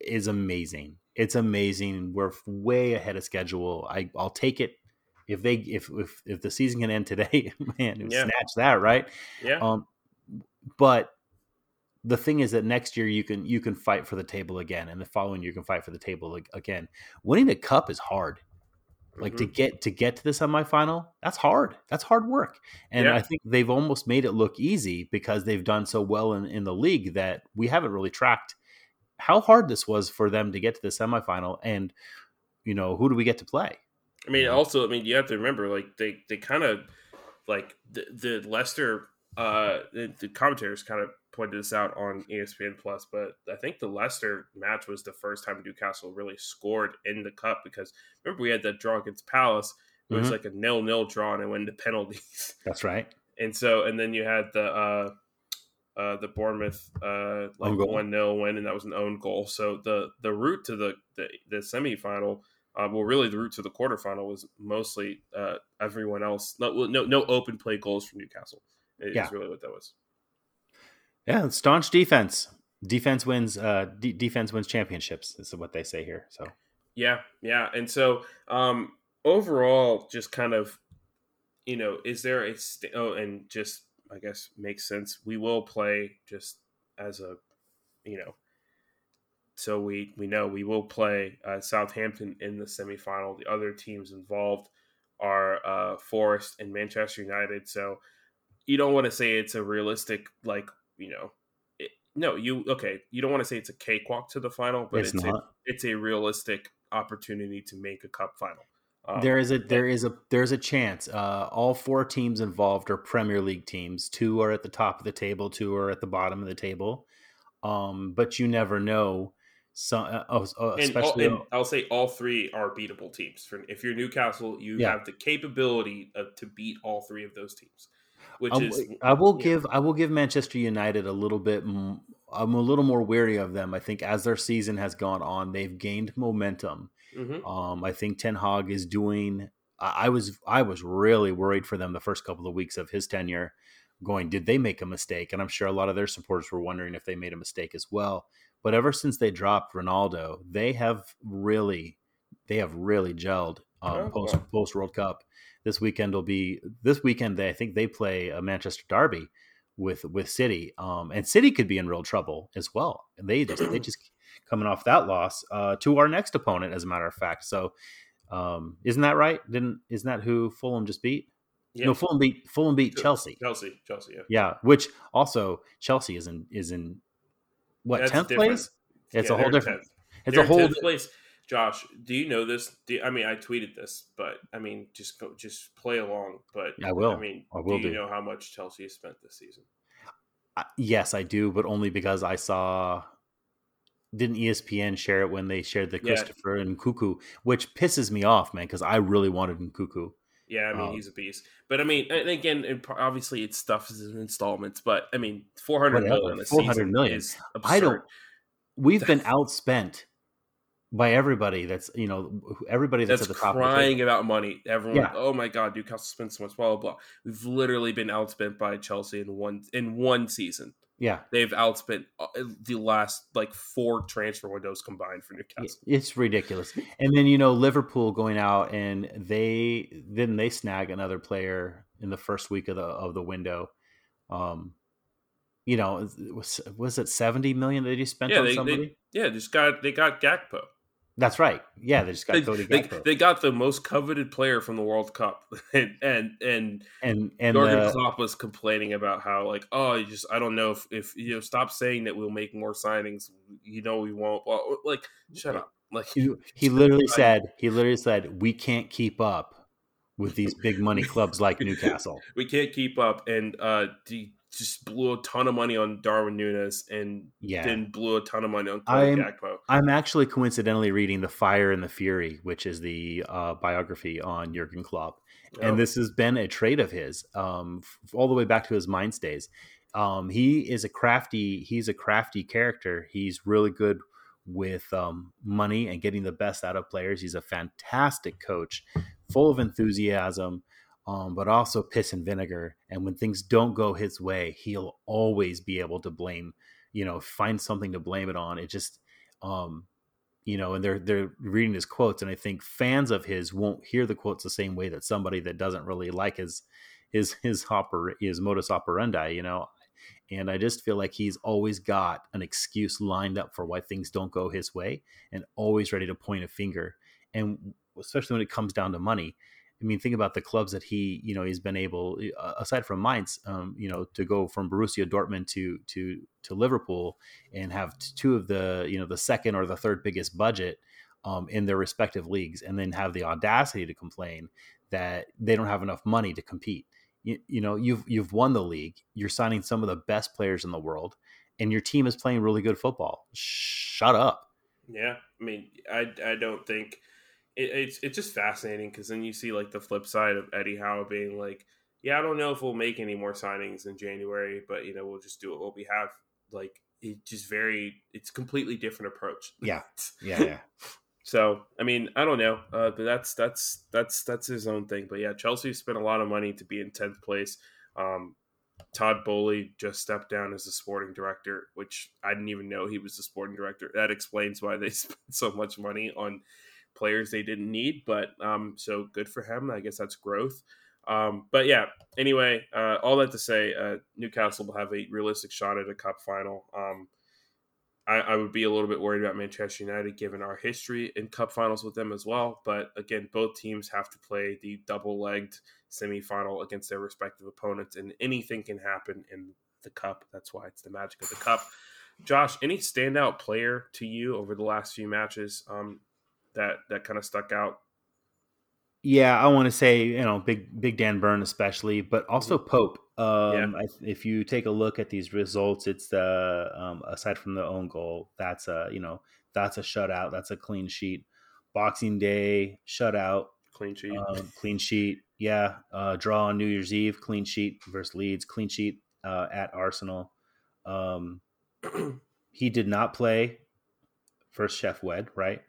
is amazing. It's amazing. We're way ahead of schedule. I I'll take it if they if if if the season can end today, [laughs] man, Yeah. snatch that, right? Yeah. Um, but the thing is that next year you can you can fight for the table again, and the following year you can fight for the table again. Winning a cup is hard. Like to Mhm. get to get to the semifinal, that's hard. That's hard work, and Yeah. I think they've almost made it look easy because they've done so well in, in the league that we haven't really tracked how hard this was for them to get to the semifinal. And you know, who do we get to play? I mean, also, I mean, you have to remember, like they they kind of like the, the Leicester, uh, the, the commentators kind of pointed this out on ESPN Plus, but I think the Leicester match was the first time Newcastle really scored in the cup because remember we had that draw against Palace. It was Mhm. like a nil nil draw and it went to penalties, [laughs] That's right. and so and then you had the. uh uh, the Bournemouth uh, like one 0 win, and that was an own goal. So the the route to the the, the semifinal uh, well, really, the route to the quarterfinal was mostly uh, everyone else. No, no, no open play goals from Newcastle. Is Yeah. really what that was. Yeah, staunch defense. Defense wins. Uh, de- defense wins championships. Is what they say here. So Yeah, yeah, and so um, overall, just kind of, you know, is there a st- oh, and just I guess makes sense. We will play just as a, you know, so we we know we will play uh, Southampton in the semifinal. The other teams involved are uh, Forest and Manchester United. So you don't want to say it's a realistic like you know. It, no, you okay. You don't want to say it's a cakewalk to the final, but it's it's, a, it's a realistic opportunity to make a cup final. Um, there is a there is a there's a chance. Uh, all four teams involved are Premier League teams. Two are at the top of the table. Two are at the bottom of the table. Um, but you never know. So, uh, oh, oh, and, all, especially and I'll say all three are beatable teams. For if you're Newcastle, you Yeah. have the capability of, to beat all three of those teams, which I, is I will give I will give Manchester United a little bit. m- I'm a little more wary of them. I think as their season has gone on, they've gained momentum. Mhm. Um, I think Ten Hag is doing. I I was I was really worried for them the first couple of weeks of his tenure. Going, did they make a mistake? And I'm sure a lot of their supporters were wondering if they made a mistake as well. But ever since they dropped Ronaldo, they have really, they have really gelled um, Oh, post post World Cup. This weekend will be this weekend. They I think they play a Manchester Derby with with City, um, and City could be in real trouble as well. And they just they just [clears throat] coming off that loss uh, to our next opponent, as a matter of fact. So, um, isn't that right? Didn't isn't that who Fulham just beat? Yeah. No, Fulham beat Fulham beat Chelsea. Chelsea, Chelsea. Yeah, Yeah, which also Chelsea is in is in what tenth place? It's Yeah, a whole different. 10th. It's They're a whole. 10th place. Josh, do you know this? Do, I mean, I tweeted this, but I mean, just go, just play along. But I will. I mean, I will do you do. know how much Chelsea spent this season? I- yes, I do, but only because I saw. Didn't ESPN share it when they shared the Yeah. Christopher Nkunku, which pisses me off, man, because I really wanted Nkunku. Yeah, I mean, Um, he's a beast. But I mean, and again, obviously, it's stuff is in installments. But I mean, four hundred million a season is absurd. I don't. We've been outspent by everybody. That's you know everybody that's, That's at the top. Of the crying about money. Everyone, Yeah. oh my god, Newcastle spent so much. Blah blah blah. We've literally been outspent by Chelsea in one in one season. Yeah, They've outspent uh, the last like four transfer windows combined for Newcastle. it's ridiculous. And then you know Liverpool going out and they then they snag another player in the first week of the of the window. Um, you know, was was it seventy million that you spent Yeah, on they, somebody? they yeah just got they got Gakpo. That's right. Yeah, they just got They, Cody they, they got the most coveted player from the World Cup, [laughs] and and and and and Jurgen the, Klopp was complaining about how like oh you just I don't know if if you know stop saying that we'll make more signings you know we won't well, like shut up like he, he [laughs] literally said he literally said we can't keep up with these big money clubs like [laughs] Newcastle. we can't keep up and uh he just blew a ton of money on Darwin Núñez and Yeah. then blew a ton of money on Cody I'm- Gakpo. I'm actually coincidentally reading The Fire and the Fury, which is the uh, biography on Jurgen Klopp. Oh, And this has been a trait of his um, f- all the way back to his Mainz days. Um, he is a crafty, he's a crafty character. He's really good with um, money and getting the best out of players. He's a fantastic coach, full of enthusiasm. Um, but also piss and vinegar. And when things don't go his way, he'll always be able to blame, you know, find something to blame it on. It just, um, you know, and they're they're reading his quotes, and I think fans of his won't hear the quotes the same way that somebody that doesn't really like his his his oper- his modus operandi. You know, and I just feel like he's always got an excuse lined up for why things don't go his way, and always ready to point a finger. And especially when it comes down to money, I mean, think about the clubs that he, you know, he's been able, uh, aside from Mainz, um, you know, to go from Borussia Dortmund to to to Liverpool and have two of the, you know, the second or the third biggest budget um, in their respective leagues, and then have the audacity to complain that they don't have enough money to compete. You, you know, you've you've won the league, you're signing some of the best players in the world, and your team is playing really good football. Shut up. Yeah, I mean, I I don't think it, it's it's just fascinating because then you see like the flip side of Eddie Howe being like, yeah, I don't know if we'll make any more signings in January, but you know we'll just do what we have. Like it just very, it's completely different approach. [laughs] Yeah, yeah, yeah. so I mean, I don't know, uh, but that's that's that's that's his own thing. But yeah, Chelsea spent a lot of money to be in tenth place. Um, Todd Boehly just stepped down as the sporting director, which I didn't even know he was the sporting director. That explains why they [laughs] spent so much money on players they didn't need. But um, so good for him. I guess that's growth. Um, but yeah, anyway, uh, all that to say, uh, Newcastle will have a realistic shot at a cup final. Um, I, I, would be a little bit worried about Manchester United given our history in cup finals with them as well. But again, both teams have to play the double legged semifinal against their respective opponents, and anything can happen in the cup. That's why it's the magic of the cup. Josh, any standout player to you over the last few matches? Um, that that kind of stuck out? Yeah, I want to say you know big big Dan Burn especially, but also mm-hmm. Pope. Um, yeah. I, if you take a look at these results, it's the um, aside from the own goal, that's a you know that's a shutout, that's a clean sheet. Boxing Day shutout, clean sheet, um, clean sheet. Yeah, uh, draw on New Year's Eve, clean sheet versus Leeds, clean sheet uh, at Arsenal. Um, [clears throat] he did not play first Sheff Wed, right?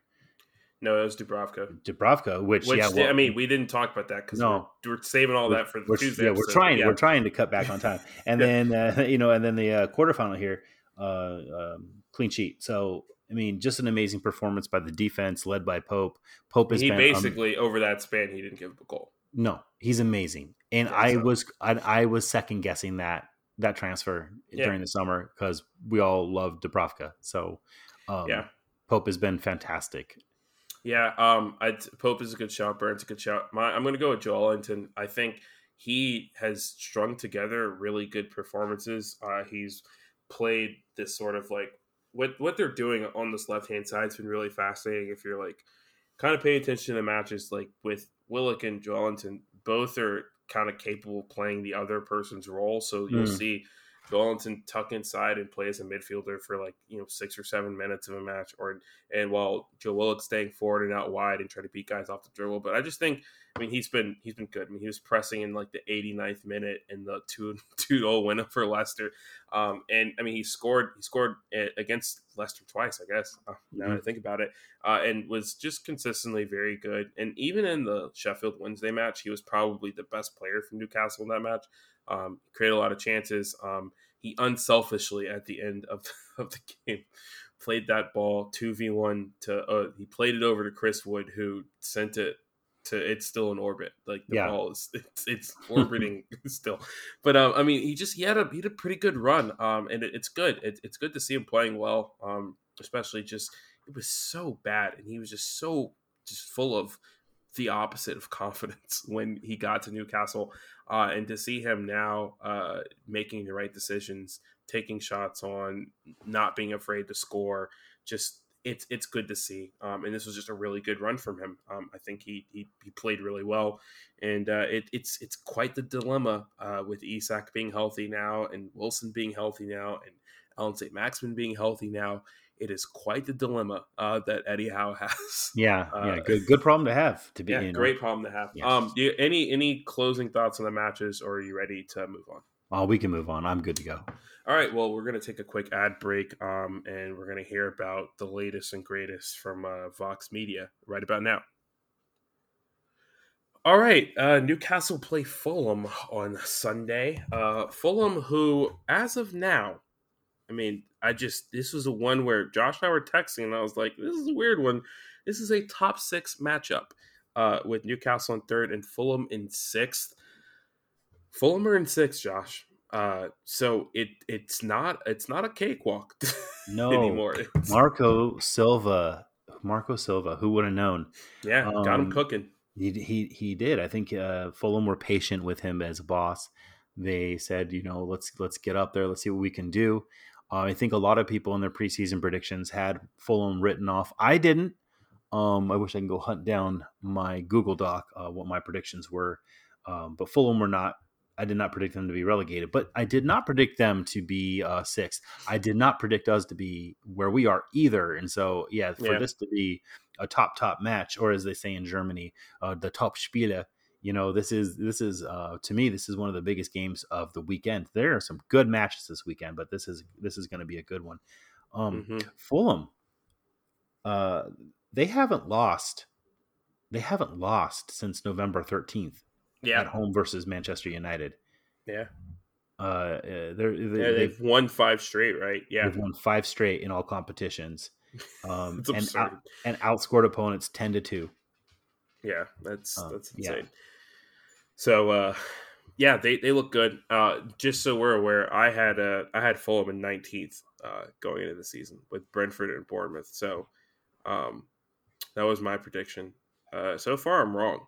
No, it was Dubravka. Dubravka, which, which yeah, well, I mean, we didn't talk about that because no, we're, we're, saving all that for the Tuesday. Yeah, we're trying. Yeah. We're trying to cut back on time, [laughs] and yeah. then uh, [laughs] you know, and then the uh, quarterfinal here, uh, um, clean sheet. So I mean, just an amazing performance by the defense, led by Pope. Pope is he basically um, over that span, he didn't give up a goal. No, he's amazing, and yeah, I so. was I, I, was second guessing that that transfer during the summer because we all love Dubravka. So um, yeah, Pope has been fantastic. Yeah, um, I, Pope is a good shot. Burns a good shot. My, I'm going to go with Joelinton. I think he has strung together really good performances. Uh, he's played this sort of like what what they're doing on this left hand side has been really fascinating. If you're like kind of paying attention to the matches, like with Willock and Joelinton, both are kind of capable of playing the other person's role. So you'll mm. see Joelinton tuck inside and play as a midfielder for like you know six or seven minutes of a match, or and while Joe Willock staying forward and out wide and try to beat guys off the dribble. But I just think, I mean, he's been he's been good. I mean, he was pressing in like the 89th minute in the two [laughs] two zero win for Leicester, um, and I mean he scored he scored against Leicester twice, I guess. Uh, now mm-hmm. I think about it, uh, and was just consistently very good. And even in the Sheffield Wednesday match, he was probably the best player from Newcastle in that match. Um, created a lot of chances. Um, he unselfishly at the end of the, [laughs] of the game played that ball two v one to. Uh, he played it over to Chris Wood, who sent it to. It's still in orbit. Like the yeah. ball is [laughs] it's, it's [laughs] orbiting still. But um, I mean, he just he had a he had a pretty good run. Um, and it, it's good. It, it's good to see him playing well. Um, especially just it was so bad, and he was just so just full of the opposite of [laughs] confidence when he got to Newcastle. Uh, and to see him now uh, making the right decisions, taking shots on, not being afraid to score, just it's it's good to see. Um, and this was just a really good run from him. Um, I think he, he, he played really well, and uh, it, it's it's quite the dilemma uh, with Isak being healthy now, and Wilson being healthy now, and Allan Saint-Maximin being healthy now it is quite the dilemma uh, that Eddie Howe [laughs] has. Yeah, uh, yeah, good, good problem to have. To be, yeah, great problem to have. Yes. Um, you, any any closing thoughts on the matches, or are you ready to move on? Oh, we can move on. I'm good to go. All right. Well, we're going to take a quick ad break, um, and we're going to hear about the latest and greatest from uh, Vox Media right about now. All right, uh, Newcastle play Fulham on Sunday. Uh, Fulham, who as of now, I mean, I just this was a one where Josh and I were texting, and I was like, "This is a weird one. This is a top six matchup uh, with Newcastle in third and Fulham in sixth. Fulham are in sixth, Josh. Uh, so it it's not it's not a cakewalk [laughs] No, anymore. It's- Marco Silva, Marco Silva, who would have known? yeah, got him um, cooking. He he he did. I think uh, Fulham were patient with him as a boss. They said, you know, let's let's get up there. Let's see what we can do. Uh, I think a lot of people in their preseason predictions had Fulham written off. I didn't. Um, I wish I can go hunt down my Google Doc uh, what my predictions were. Um, but Fulham were not. I did not predict them to be relegated, but I did not predict them to be uh, sixth. I did not predict us to be where we are either. And so, yeah, for Yeah. this to be a top top match, or as they say in Germany, uh, the top Spiele. You know, this is this is uh, to me this is one of the biggest games of the weekend. There are some good matches this weekend, but this is this is going to be a good one. Um, Mhm. Fulham, uh, they haven't lost. They haven't lost since November thirteenth at home versus Manchester United. yeah, Uh, uh, they're, they, yeah. they've, They've won five straight, right? Yeah, they've won five straight in all competitions, um, it's and absurd. out, and outscored opponents ten to two. Yeah, that's Um, that's yeah. So uh yeah, they, they look good. Uh just so we're aware, I had uh I had Fulham in nineteenth uh going into the season with Brentford and Bournemouth. So um that was my prediction. Uh so far I'm wrong.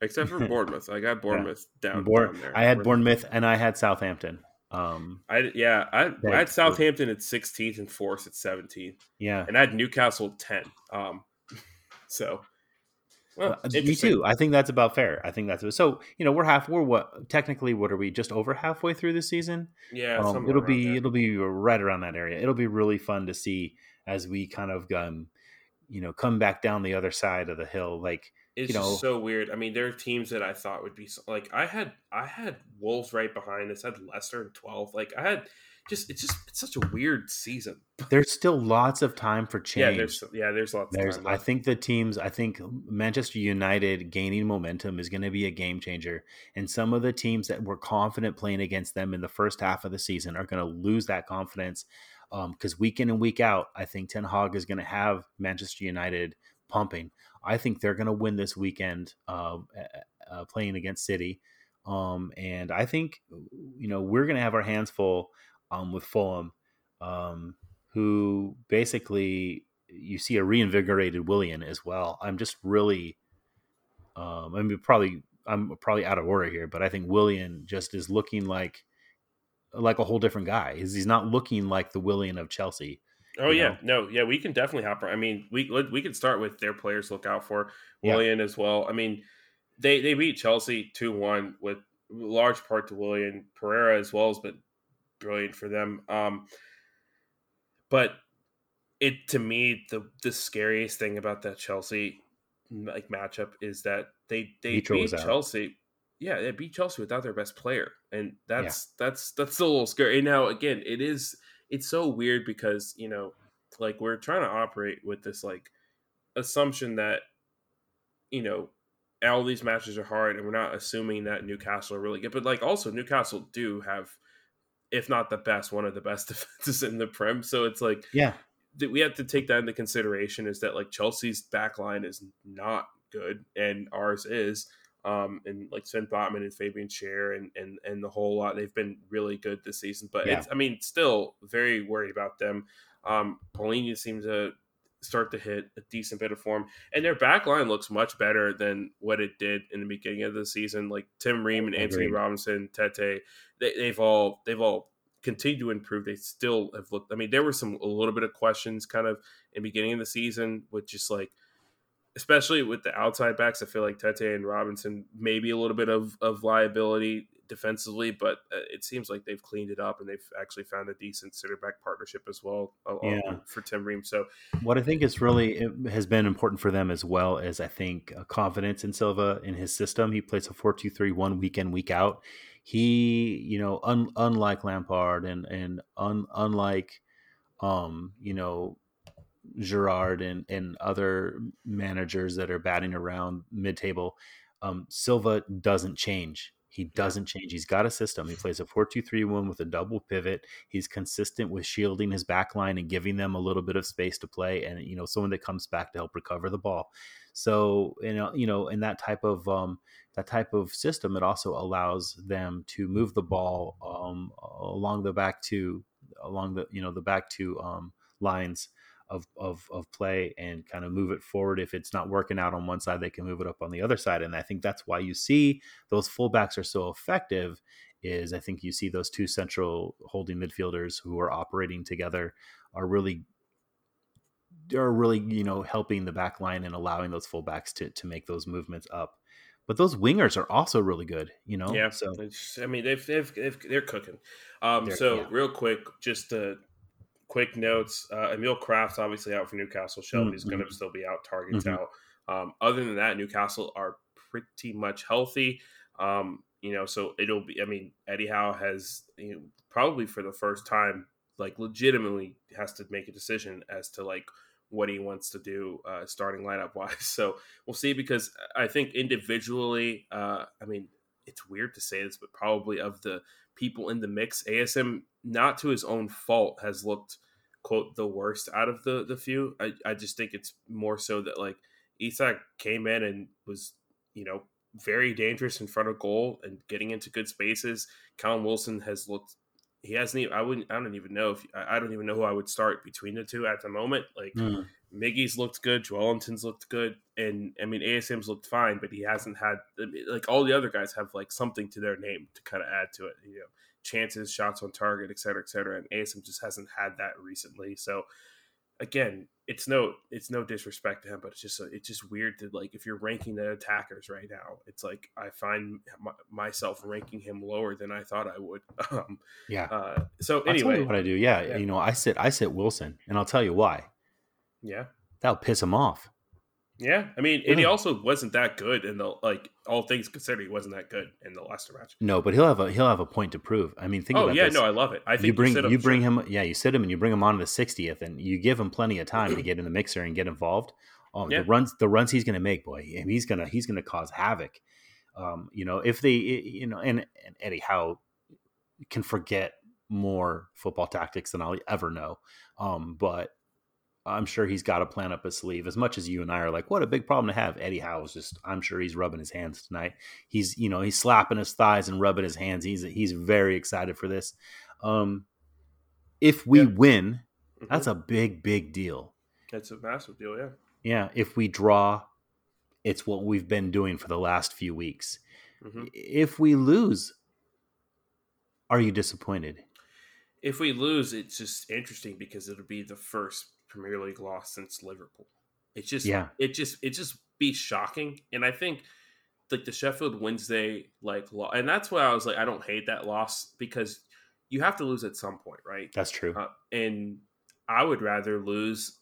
Except for [laughs] Bournemouth. I got Bournemouth down, Bourne- down there. I had Bournemouth and I had Southampton. Um, I yeah, I, I had Southampton at 16th and Force at 17th. yeah, And I had Newcastle at 10. Um [laughs] so well, Uh, me too. I think that's about fair. I think that's so. You know, we're half. We're what technically? What are we? Just over halfway through the season. Yeah, Um, it'll be there. it'll be right around that area. It'll be really fun to see as we kind of um, you know, come back down the other side of the hill. Like It's you know- so weird. I mean, there are teams that I thought would be like I had I had Wolves right behind us. I had Leicester in twelve. Like I had just it's just it's such a weird season. there's still lots of time for change. Yeah, there's yeah, there's lots There's, of time. I think the teams, I think Manchester United gaining momentum is going to be a game changer. And some of the teams that were confident playing against them in the first half of the season are going to lose that confidence because week in and week out, I think Ten Hag is going to have Manchester United pumping. I think they're going to win this weekend uh, uh, playing against City. Um, and I think, you know, we're going to have our hands full um, with Fulham, um, who basically you see a reinvigorated Willian as well. I'm just really, um, I mean, probably I'm probably out of order here, but I think Willian just is looking like like a whole different guy. He's, he's not looking like the Willian of Chelsea. Oh you yeah, no, yeah, we can definitely hop. I mean, we we could start with their players look out for Yeah. Willian as well. I mean, they they beat Chelsea two one with large part to Willian Pereira as well has been brilliant for them. Um, but it to me the the scariest thing about that Chelsea like matchup is that they they Mitro beat. Chelsea. Yeah, they beat Chelsea without their best player, and that's that's that's still a little scary. And now again, it is it's so weird because you know, like we're trying to operate with this like assumption that you know all these matches are hard, and we're not assuming that Newcastle are really good. But like also Newcastle do have, if not the best, one of the best [laughs] defenses in the Prem. So it's like Yeah, that we have to take that into consideration is that like Chelsea's back line is not good and ours is. Um, and like Sven Botman and Fabian Schär and, and and the whole lot, they've been really good this season. But Yeah. it's I mean, still very worried about them. Um, Palhinha seems to start to hit a decent bit of form, and their back line looks much better than what it did in the beginning of the season. Like Tim Ream and Antonee Robinson, Tete, they, they've all they've all continued to improve. They still have looked. I mean, there were some a little bit of questions kind of in the beginning of the season with just like, especially with the outside backs. I feel like Tete and Robinson maybe a little bit of of liability defensively, but uh, it seems like they've cleaned it up and they've actually found a decent center back partnership as well uh, Yeah. for Tim Ream. So what I think is really it has been important for them as well is I think uh, confidence in Silva in his system. He plays a four two three one week in week out. He, you know, un, unlike Lampard and and un, unlike, um, you know, Gerrard and and other managers that are batting around mid table. Um, Silva doesn't change. He doesn't change. He's got a system. He plays a 4 2 3 1 with a double pivot. He's consistent with shielding his back line and giving them a little bit of space to play and, you know, someone that comes back to help recover the ball. So, you know, you know, in that type of, um, that type of system, it also allows them to move the ball um, along the back to, along the, you know, the back to um, lines of, of, of play and kind of move it forward. If it's not working out on one side, they can move it up on the other side. And I think that's why you see those fullbacks are so effective. Is I think you see those two central holding midfielders who are operating together are really are really you know helping the back line and allowing those fullbacks to to make those movements up. But those wingers are also really good, you know. Yeah. So I mean, they've, they've, they've they're cooking. Um, they're, so yeah. real quick, just to quick notes: uh, Emil Krafth's obviously out for Newcastle. Shelvey's mm-hmm. going to still be out. Targett's mm-hmm. out. Um, other than that, Newcastle are pretty much healthy. Um, you know, so it'll be. I mean, Eddie Howe has you know, probably for the first time, like, legitimately has to make a decision as to like what he wants to do uh, starting lineup wise. [laughs] So we'll see because I think individually, uh, I mean, it's weird to say this, but probably of the people in the mix, ASM, not to his own fault, has looked quote the worst out of the the few. I, I just think it's more so that like Isak came in and was you know very dangerous in front of goal and getting into good spaces. Callum Wilson has looked. He hasn't even. I wouldn't. I don't even know if. I don't even know who I would start between the two at the moment. Like mm. Miggy's looked good, Joelinton's looked good, and I mean ASM's looked fine, but he hasn't had like all the other guys have like something to their name to kind of add to it. You know, chances, shots on target, et cetera, et cetera. And ASM just hasn't had that recently. So again, it's no it's no disrespect to him, but it's just it's just weird to like if you're ranking the attackers right now, it's like I find myself ranking him lower than I thought I would. [laughs] Um, yeah. Uh, so anyway, what I do, yeah, yeah, you know, I sit I sit Wilson, and I'll tell you why. Yeah, that'll piss him off. Yeah, I mean, and he also wasn't that good in the like all things considered, he wasn't that good in the Leicester match. No, but he'll have a he'll have a point to prove. I mean, think oh, about yeah, this. no, I love it. I think you bring you, you bring him, yeah, you sit him and you bring him on to the 60th, and you give him plenty of time to [clears throat] get in the mixer and get involved. Oh, yeah. the runs the runs he's going to make, boy, and he's gonna he's gonna cause havoc. Um, you know, if they, you know, and, and Eddie Howe can forget more football tactics than I'll ever know. Um, but I'm sure he's got a plan up his sleeve. As much as you and I are like, what a big problem to have. Eddie Howe is just, I'm sure he's rubbing his hands tonight. He's, you know, he's slapping his thighs and rubbing his hands. He's he's very excited for this. Um, if we yeah. win, mm-hmm. that's a big, big deal. That's a massive deal, yeah. Yeah. If we draw, it's what we've been doing for the last few weeks. Mm-hmm. If we lose, are you disappointed? If we lose, it's just interesting because it'll be the first Premier League loss since Liverpool. It's just yeah. It just it just be shocking, and I think like the Sheffield Wednesday like and that's why I was like I don't hate that loss because you have to lose at some point, right? That's true. Uh, and I would rather lose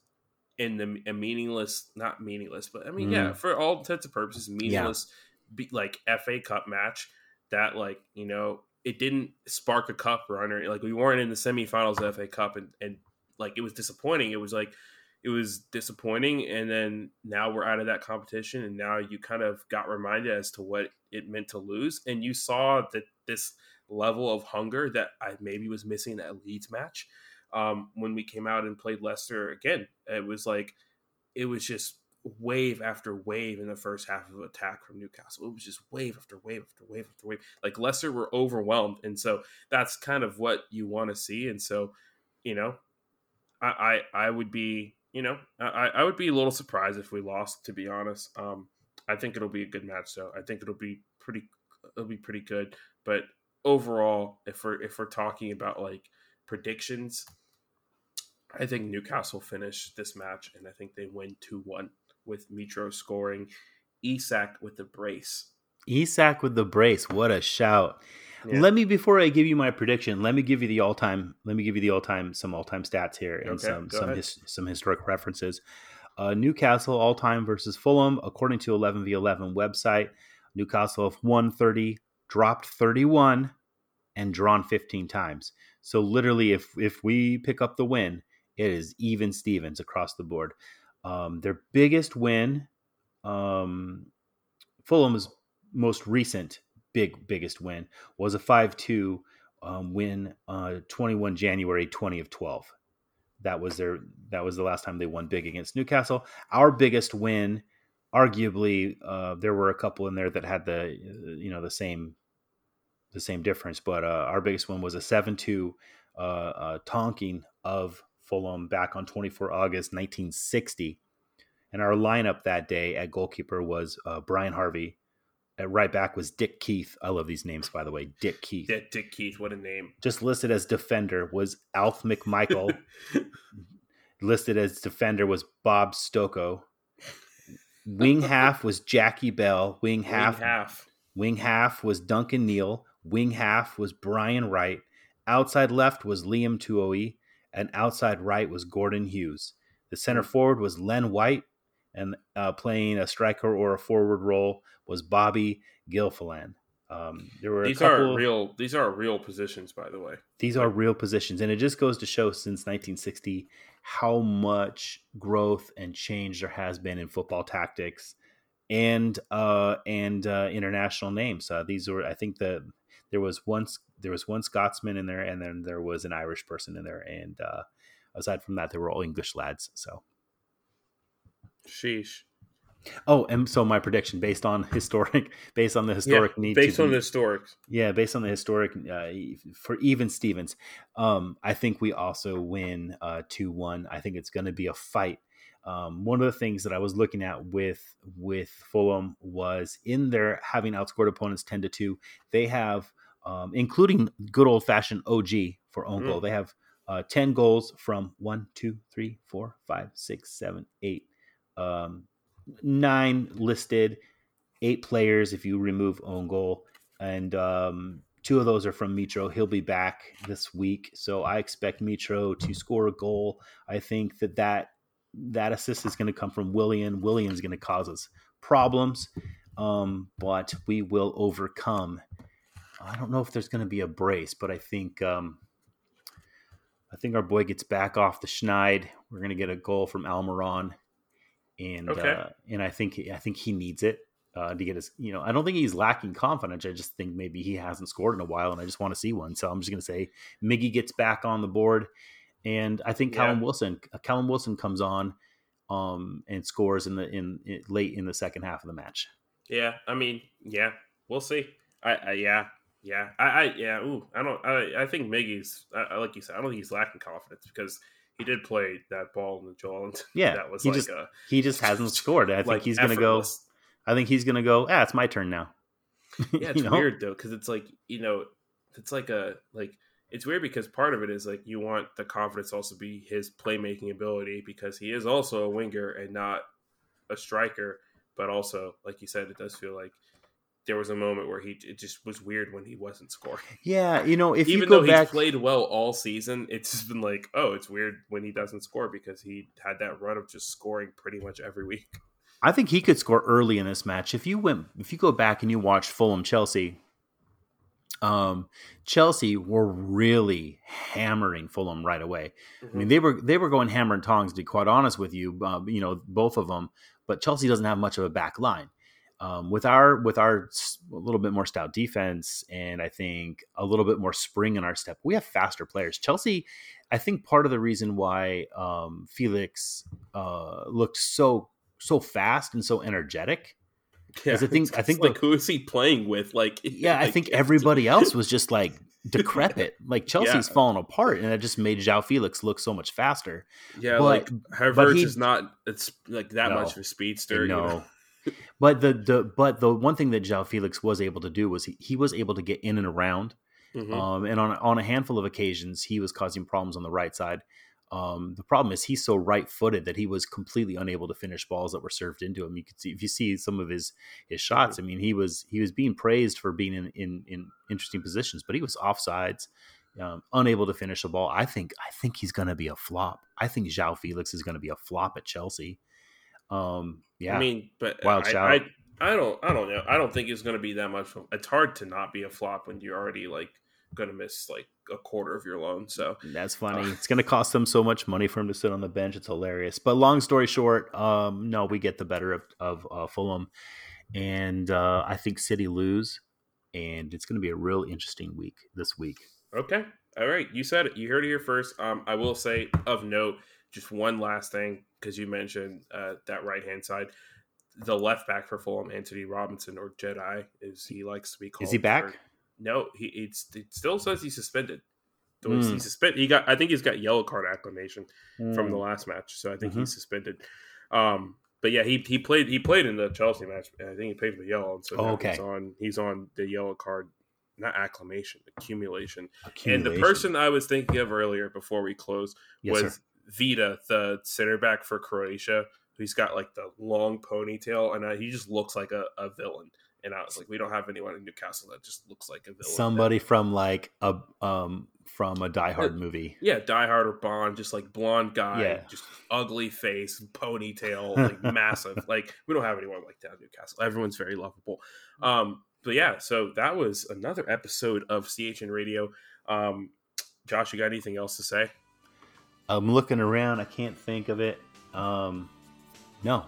in the a meaningless, not meaningless, but I mean, mm. yeah, for all intents and purposes, meaningless, yeah. be, like FA Cup match that like you know it didn't spark a cup run or like we weren't in the semifinals of FA Cup and, and like it was disappointing. It was like it was disappointing, and then now we're out of that competition, and now you kind of got reminded as to what it meant to lose, and you saw that this level of hunger that I maybe was missing that Leeds match um, when we came out and played Leicester again. It was like it was just wave after wave in the first half of attack from Newcastle. It was just wave after wave after wave after wave. Like Leicester were overwhelmed, and so that's kind of what you want to see. And so, you know, I, I, would be, you know, I, I would be a little surprised if we lost. To be honest, um, I think it'll be a good match, though. I think it'll be pretty, it'll be pretty good. But overall, if we're if we're talking about like predictions, I think Newcastle finish this match, and I think they win two one with Mitro scoring, Isak with the brace. Isak with the brace, what a shout! Yeah. Let me before I give you my prediction, let me give you the all time. Let me give you the all time some all time stats here and okay, some some his, some historic references. Uh, Newcastle all time versus Fulham, according to 11v11 website. Newcastle have won 30, dropped 31, and drawn 15 times. So literally, if if we pick up the win, it is even Stevens across the board. Um, their biggest win, um, Fulham's most recent big biggest win was a 5-2 um, win uh, 21 January 20 of 12. That was their that was the last time they won big against Newcastle. Our biggest win, arguably, uh, there were a couple in there that had the you know the same the same difference, but uh, our biggest one was a 7-2 uh, uh, tonking of Fulham back on 24 August 1960. And our lineup that day at goalkeeper was uh, Brian Harvey, at right back was Dick Keith. I love these names, by the way. Dick Keith. Yeah, Dick Keith, what a name. Just listed as defender was Alf McMichael. [laughs] listed as defender was Bob Stokoe. Wing [laughs] half was Jackie Bell. Wing half. Wing half. Wing half was Duncan Neale. Wing half was Brian Wright. Outside left was Liam Tuohy. And outside right was Gordon Hughes. The center hmm. forward was Len White and uh, playing a striker or a forward role was Bobby Gilfillan. Um, there were these couple, are real. These are real positions, by the way. These are real positions, and it just goes to show since 1960 how much growth and change there has been in football tactics and uh, and uh, international names. Uh, these were, I think, the there was once there was one Scotsman in there, and then there was an Irish person in there, and uh, aside from that, they were all English lads. So Sheesh. Oh, and so my prediction based on [laughs] historic, based on the historic yeah, need, based on be, the historic, yeah, based on the historic uh, for even Stevens. Um, I think we also win uh, two uh, one. I think it's going to be a fight. Um, one of the things that I was looking at with with Fulham was in their having outscored opponents ten to two. They have, um, including good old fashioned OG for own mm. goal. They have uh, ten goals from one, two, three, four, five, six, seven, eight um, nine listed, eight players if you remove own goal, and um, two of those are from Mitro. He'll be back this week, so I expect Mitro to score a goal. I think that that that assist is going to come from Willian. Willian's going to cause us problems, um, but we will overcome. I don't know if there's going to be a brace, but I think um, I think our boy gets back off the schneid. We're going to get a goal from Almiron and okay. uh, and I think I think he needs it uh, to get his. You know, I don't think he's lacking confidence. I just think maybe he hasn't scored in a while, and I just want to see one. So I'm just going to say Miggy gets back on the board, and I think Callum yeah. Wilson uh, Callum Wilson comes on um, and scores in the in, in, late in the second half of the match. Yeah, I mean, yeah, we'll see. I, I yeah. Yeah, I, I yeah, ooh, I don't, I, I think Miggy's, I, like you said, I don't think he's lacking confidence because he did play that ball in the jaw. And [laughs] yeah, that was he like just a, he just hasn't scored. I think like he's gonna go. I think he's gonna go. Ah, it's my turn now. [laughs] yeah, it's know? weird though because it's like you know, it's like a like it's weird because part of it is like you want the confidence also be his playmaking ability because he is also a winger and not a striker, but also like you said, it does feel like there was a moment where he it just was weird when he wasn't scoring. [laughs] Yeah, you know, if even though back... he's played well all season, it's just been like, oh, it's weird when he doesn't score because he had that run of just scoring pretty much every week. I think he could score early in this match. If you went, if you go back and you watch Fulham Chelsea, um, Chelsea were really hammering Fulham right away. Mm-hmm. I mean, mm-hmm. they were they were going hammer and tongs. To be quite honest with you, uh, you know, both of them. But Chelsea doesn't have much of a back line um, with our with our a little bit more stout defense and I think a little bit more spring in our step, we have faster players. Chelsea, I think part of the reason why um, Felix uh, looked so so fast and so energetic yeah, I think I think like, who is he playing with? Like [laughs] yeah, like, I think everybody else was just like [laughs] decrepit. Like Chelsea's yeah. falling apart, and that just made João Felix look so much faster. Yeah, but, like Havertz is not it's like that no, much of a speedster. No, you know? But the the but the one thing that João Felix was able to do was he, he was able to get in and around, mm-hmm. um, and on on a handful of occasions he was causing problems on the right side. Um, the problem is he's so right footed that he was completely unable to finish balls that were served into him. You could see if you see some of his his shots. I mean, he was he was being praised for being in in, in interesting positions, but he was offsides. Um, unable to finish a ball. I think I think he's going to be a flop. I think João Felix is going to be a flop at Chelsea. Um, yeah, I mean, but wild I, shout. I, I don't, I don't know. I don't think it's going to be that much. It's hard to not be a flop when you're already like going to miss like a quarter of your loan. So that's funny. Uh, it's going to cost them so much money for him to sit on the bench. It's hilarious. But long story short, um, no, we get the better of, of uh, Fulham. and uh, I think City lose, and it's going to be a real interesting week this week. Okay, all right. You said it. You heard it here first. Um, I will say of note, just one last thing because you mentioned uh, that right hand side. The left back for Fulham, Antonee Robinson or Jedi, is he likes to be called. Is he back? for- no, he it's, it still says he's suspended. Hmm. he's, he's suspended. He got. I think he's got yellow card acclamation from Hmm. the last match, so I think Mhm. he's suspended. Um, but yeah, he he played he played in the Chelsea match. I think he played for the yellow, and so Oh, okay. he's on he's on the yellow card, not acclamation, accumulation. accumulation. And the person I was thinking of earlier before we close Yes, was sir. Vida, the center back for Croatia, who's got like the long ponytail, and uh, he just looks like a, a villain. And I was like, we don't have anyone in Newcastle that just looks like a villain. somebody from like a um from a Die Hard movie. Yeah, Die Hard or Bond, just like blonde guy, Yeah. just ugly face, ponytail, [laughs] like massive. Like we don't have anyone like that in Newcastle. Everyone's very lovable. Um, but yeah, so that was another episode of CHN Radio. Um, Josh, you got anything else to say? I'm looking around. I can't think of it. Um, no.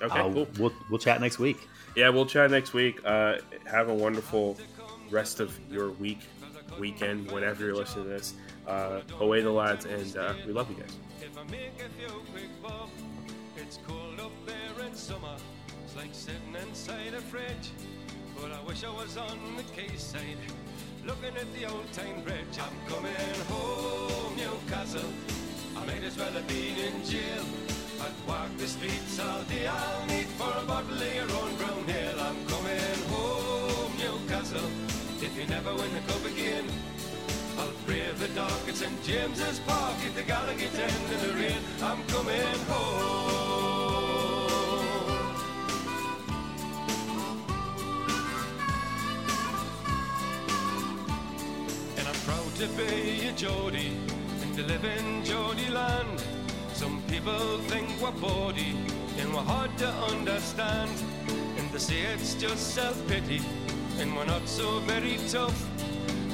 Okay, Uh, cool. We'll we'll chat next week. Yeah, we'll chat next week. Uh, have a wonderful rest of your week, weekend, whenever you're listening to this. Uh, away the lads, and uh, we love you guys. If I make a few quick bob, it's cold up there in summer. It's like sitting inside a fridge. But I wish I was on the quayside, looking at the old time bridge. I'm coming home, Newcastle. I might as well have been in jail. I'd walk the streets all day. I'll need for a bottle of your own brown ale. I'm coming home, Newcastle. If you never win the cup again. I'll brave the dark at St. James's Park at the Gallowgate end in the rain. I'm coming home. And I'm proud to be a Geordie to live in Geordie land. Some people think we're bawdy and we're hard to understand. And they say it's just self-pity and we're not so very tough.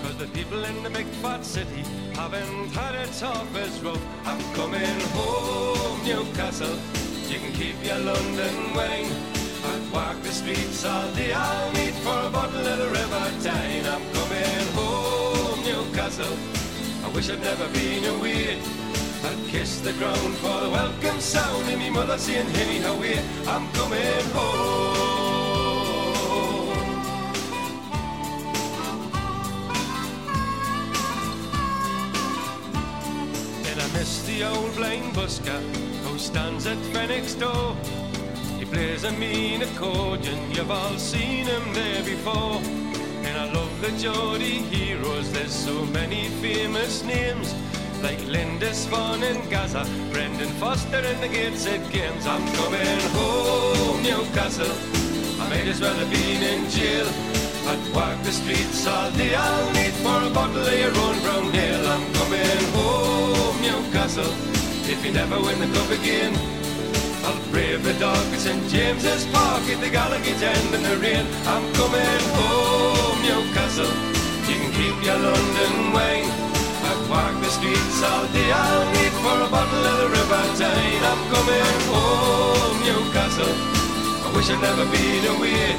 Cause the people in the big fat city haven't had it half as rough. I'm coming home, Newcastle. You can keep your London wine. I'd walk the streets all day. I'll meet for a bottle of the River wish I'd never been away. I'd kiss the ground for the welcome sound and me mother saying, hey, away. I'm coming home. Miss the old blind busker who stands at Fenwick's door. He plays a mean accordion, you've all seen him there before. I love the Geordie heroes, there's so many famous names. Like Lindisfarne and Gazza, Brendan Foster and the Gateshead Games. I'm coming home, Newcastle. I might as well have been in jail. I'd walk the streets all day. I'll need for a bottle of your own brown ale. I'm coming home, Newcastle. If you never win the cup again, brave the at St. James's Park at the Gallowgate end in the rain. I'm coming home, Newcastle. You can keep your London wine. I've walked the streets all day. I'll need for a bottle of the River Tyne. I'm coming home, Newcastle. I wish I'd never been away.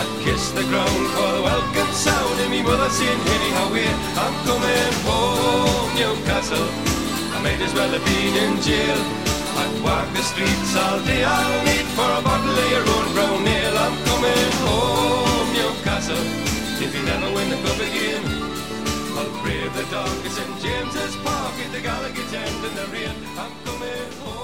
I'd kiss the ground for the welcome sound and me mother saying, hey, how we I'm coming home, Newcastle. I might as well have been in jail walk the streets all day. I'll need for a bottle of your own brown ale. I'm coming home, Newcastle. If you never win the cup again, I'll brave the darkest in James's Park, at the Gallowgate's end in the rain. I'm coming home.